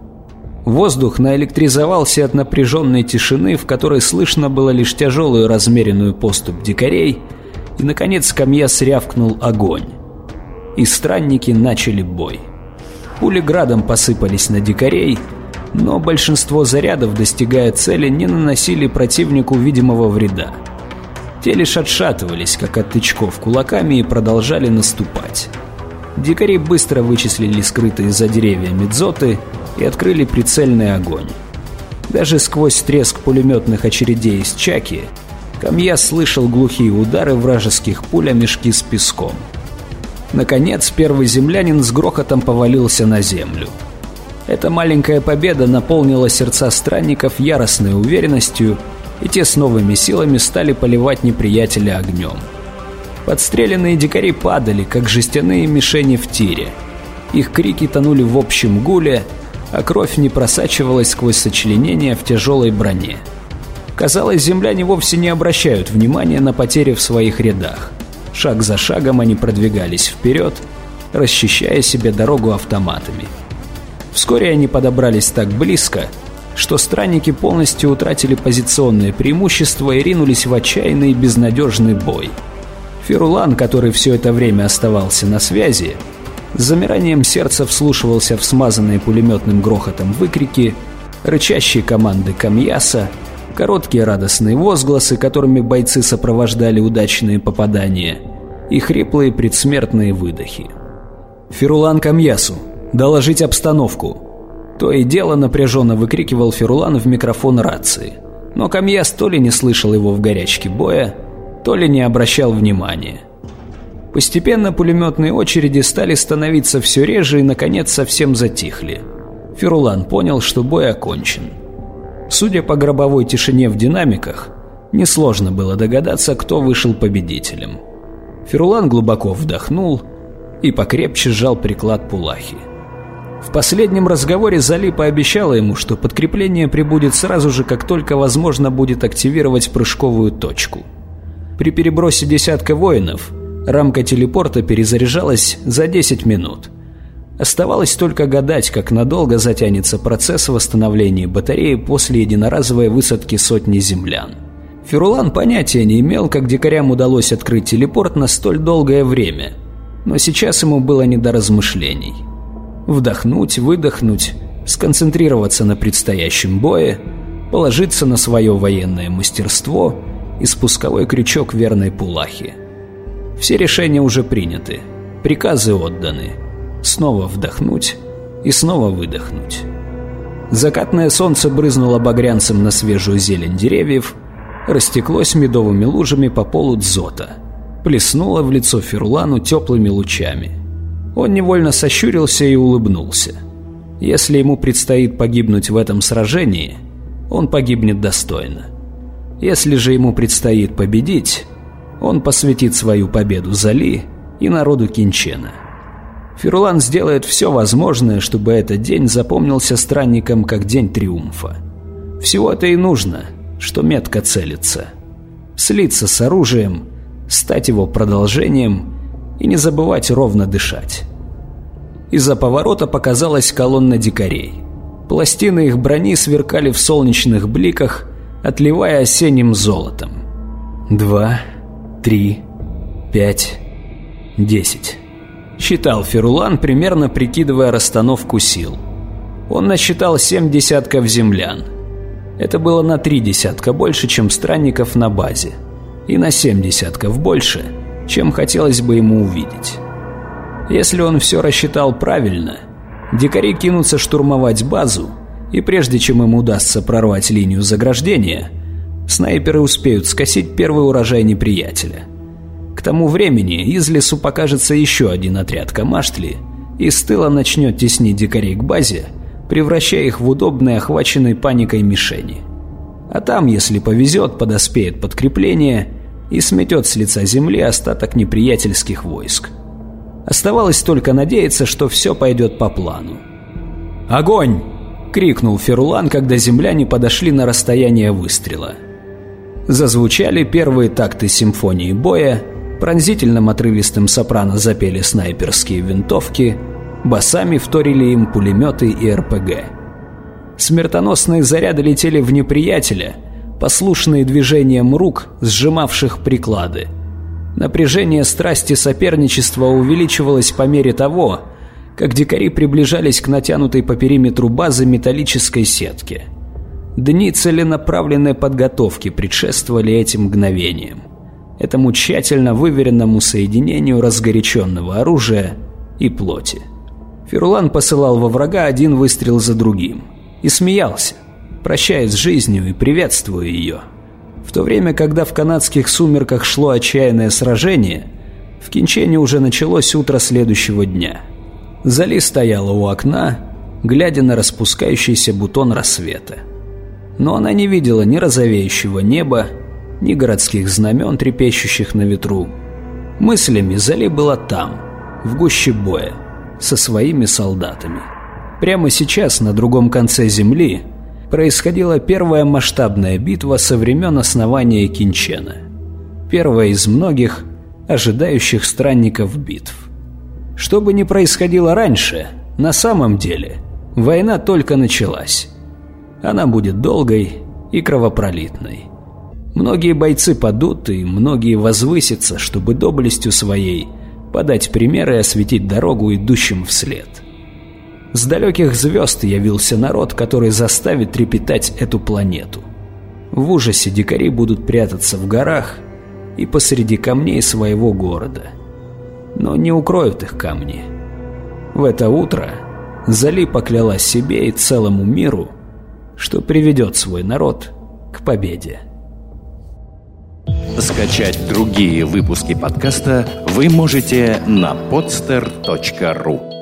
B: Воздух наэлектризовался от напряженной тишины, в которой слышно было лишь тяжелую размеренную поступ дикарей, и, наконец, камья срявкнул огонь. И странники начали бой. Пули градом посыпались на дикарей, но большинство зарядов, достигая цели, не наносили противнику видимого вреда. Те лишь отшатывались, как от тычков, кулаками и продолжали наступать. Дикари быстро вычислили скрытые за деревьями дзоты и открыли прицельный огонь. Даже сквозь треск пулеметных очередей из чаки Камья слышал глухие удары вражеских пуль о мешки с песком. Наконец, первый землянин с грохотом повалился на землю. Эта маленькая победа наполнила сердца странников яростной уверенностью, и те с новыми силами стали поливать неприятеля огнем. Подстреленные дикари падали, как жестяные мишени в тире. Их крики тонули в общем гуле, а кровь не просачивалась сквозь сочленения в тяжелой броне. Казалось, земляне вовсе не обращают внимания на потери в своих рядах. Шаг за шагом они продвигались вперед, расчищая себе дорогу автоматами. Вскоре они подобрались так близко, что странники полностью утратили позиционное преимущество и ринулись в отчаянный безнадежный бой. Ферулан, который все это время оставался на связи, с замиранием сердца вслушивался в смазанные пулеметным грохотом выкрики, рычащие команды Камьяса, короткие радостные возгласы, которыми бойцы сопровождали удачные попадания, и хриплые предсмертные выдохи. «Ферулан Камьясу, доложить обстановку!» То и дело напряженно выкрикивал Ферулан в микрофон рации. Но Камьяс то ли не слышал его в горячке боя, то ли не обращал внимания. Постепенно пулеметные очереди стали становиться все реже и, наконец, совсем затихли. Ферулан понял, что бой окончен. Судя по гробовой тишине в динамиках, несложно было догадаться, кто вышел победителем. Ферулан глубоко вдохнул и покрепче сжал приклад Пулахи. В последнем разговоре Зали пообещала ему, что подкрепление прибудет сразу же, как только возможно будет активировать прыжковую точку. При перебросе десятка воинов рамка телепорта перезаряжалась за 10 минут. Оставалось только гадать, как надолго затянется процесс восстановления батареи после единоразовой высадки сотни землян. Ферулан понятия не имел, как дикарям удалось открыть телепорт на столь долгое время, но сейчас ему было не до размышлений. Вдохнуть, выдохнуть, сконцентрироваться на предстоящем бое, положиться на свое военное мастерство и спусковой крючок верной пулахи. Все решения уже приняты, приказы отданы. Снова вдохнуть и снова выдохнуть. Закатное солнце брызнуло багрянцем на свежую зелень деревьев – растеклось медовыми лужами по полу дзота, плеснуло в лицо Ферлану теплыми лучами. Он невольно сощурился и улыбнулся. Если ему предстоит погибнуть в этом сражении, он погибнет достойно. Если же ему предстоит победить, он посвятит свою победу Зали и народу Кинчена. Ферлан сделает все возможное, чтобы этот день запомнился странникам как день триумфа. Всего-то и нужно – что метко целится. Слиться с оружием, стать его продолжением и не забывать ровно дышать. Из-за поворота показалась колонна дикарей. Пластины их брони сверкали в солнечных бликах, отливая осенним золотом. Два, три, пять, десять. Считал Ферулан, примерно прикидывая расстановку сил. Он насчитал семь десятков землян – это было на три десятка больше, чем странников на базе. И на семь десятков больше, чем хотелось бы ему увидеть. Если он все рассчитал правильно, дикари кинутся штурмовать базу, и прежде чем им удастся прорвать линию заграждения, снайперы успеют скосить первый урожай неприятеля. К тому времени из лесу покажется еще один отряд Камаштли, и с тыла начнет теснить дикарей к базе, превращая их в удобные охваченные паникой мишени. А там, если повезет, подоспеет подкрепление и сметет с лица земли остаток неприятельских войск. Оставалось только надеяться, что все пойдет по плану. «Огонь!» — крикнул Ферулан, когда земляне подошли на расстояние выстрела. Зазвучали первые такты симфонии боя, пронзительным отрывистым сопрано запели снайперские винтовки — Басами вторили им пулеметы и РПГ. Смертоносные заряды летели в неприятеля, послушные движениям рук, сжимавших приклады. Напряжение страсти соперничества увеличивалось по мере того, как дикари приближались к натянутой по периметру базы металлической сетке. Дни целенаправленной подготовки предшествовали этим мгновениям. этому тщательно выверенному соединению разгоряченного оружия и плоти. Ферулан посылал во врага один выстрел за другим и смеялся, прощаясь с жизнью и приветствуя ее. В то время, когда в канадских сумерках шло отчаянное сражение, в Кинчене уже началось утро следующего дня. Зали стояла у окна, глядя на распускающийся бутон рассвета. Но она не видела ни розовеющего неба, ни городских знамен, трепещущих на ветру. Мыслями Зали была там, в гуще боя, со своими солдатами. Прямо сейчас, на другом конце земли, происходила первая масштабная битва со времен основания Кинчена. Первая из многих, ожидающих странников битв. Что бы ни происходило раньше, на самом деле, война только началась. Она будет долгой и кровопролитной. Многие бойцы падут, и многие возвысятся, чтобы доблестью своей подать пример и осветить дорогу идущим вслед. С далеких звезд явился народ, который заставит трепетать эту планету. В ужасе дикари будут прятаться в горах и посреди камней своего города. Но не укроют их камни. В это утро Зали поклялась себе и целому миру, что приведет свой народ к победе.
A: Скачать другие выпуски подкаста вы можете на podster.ru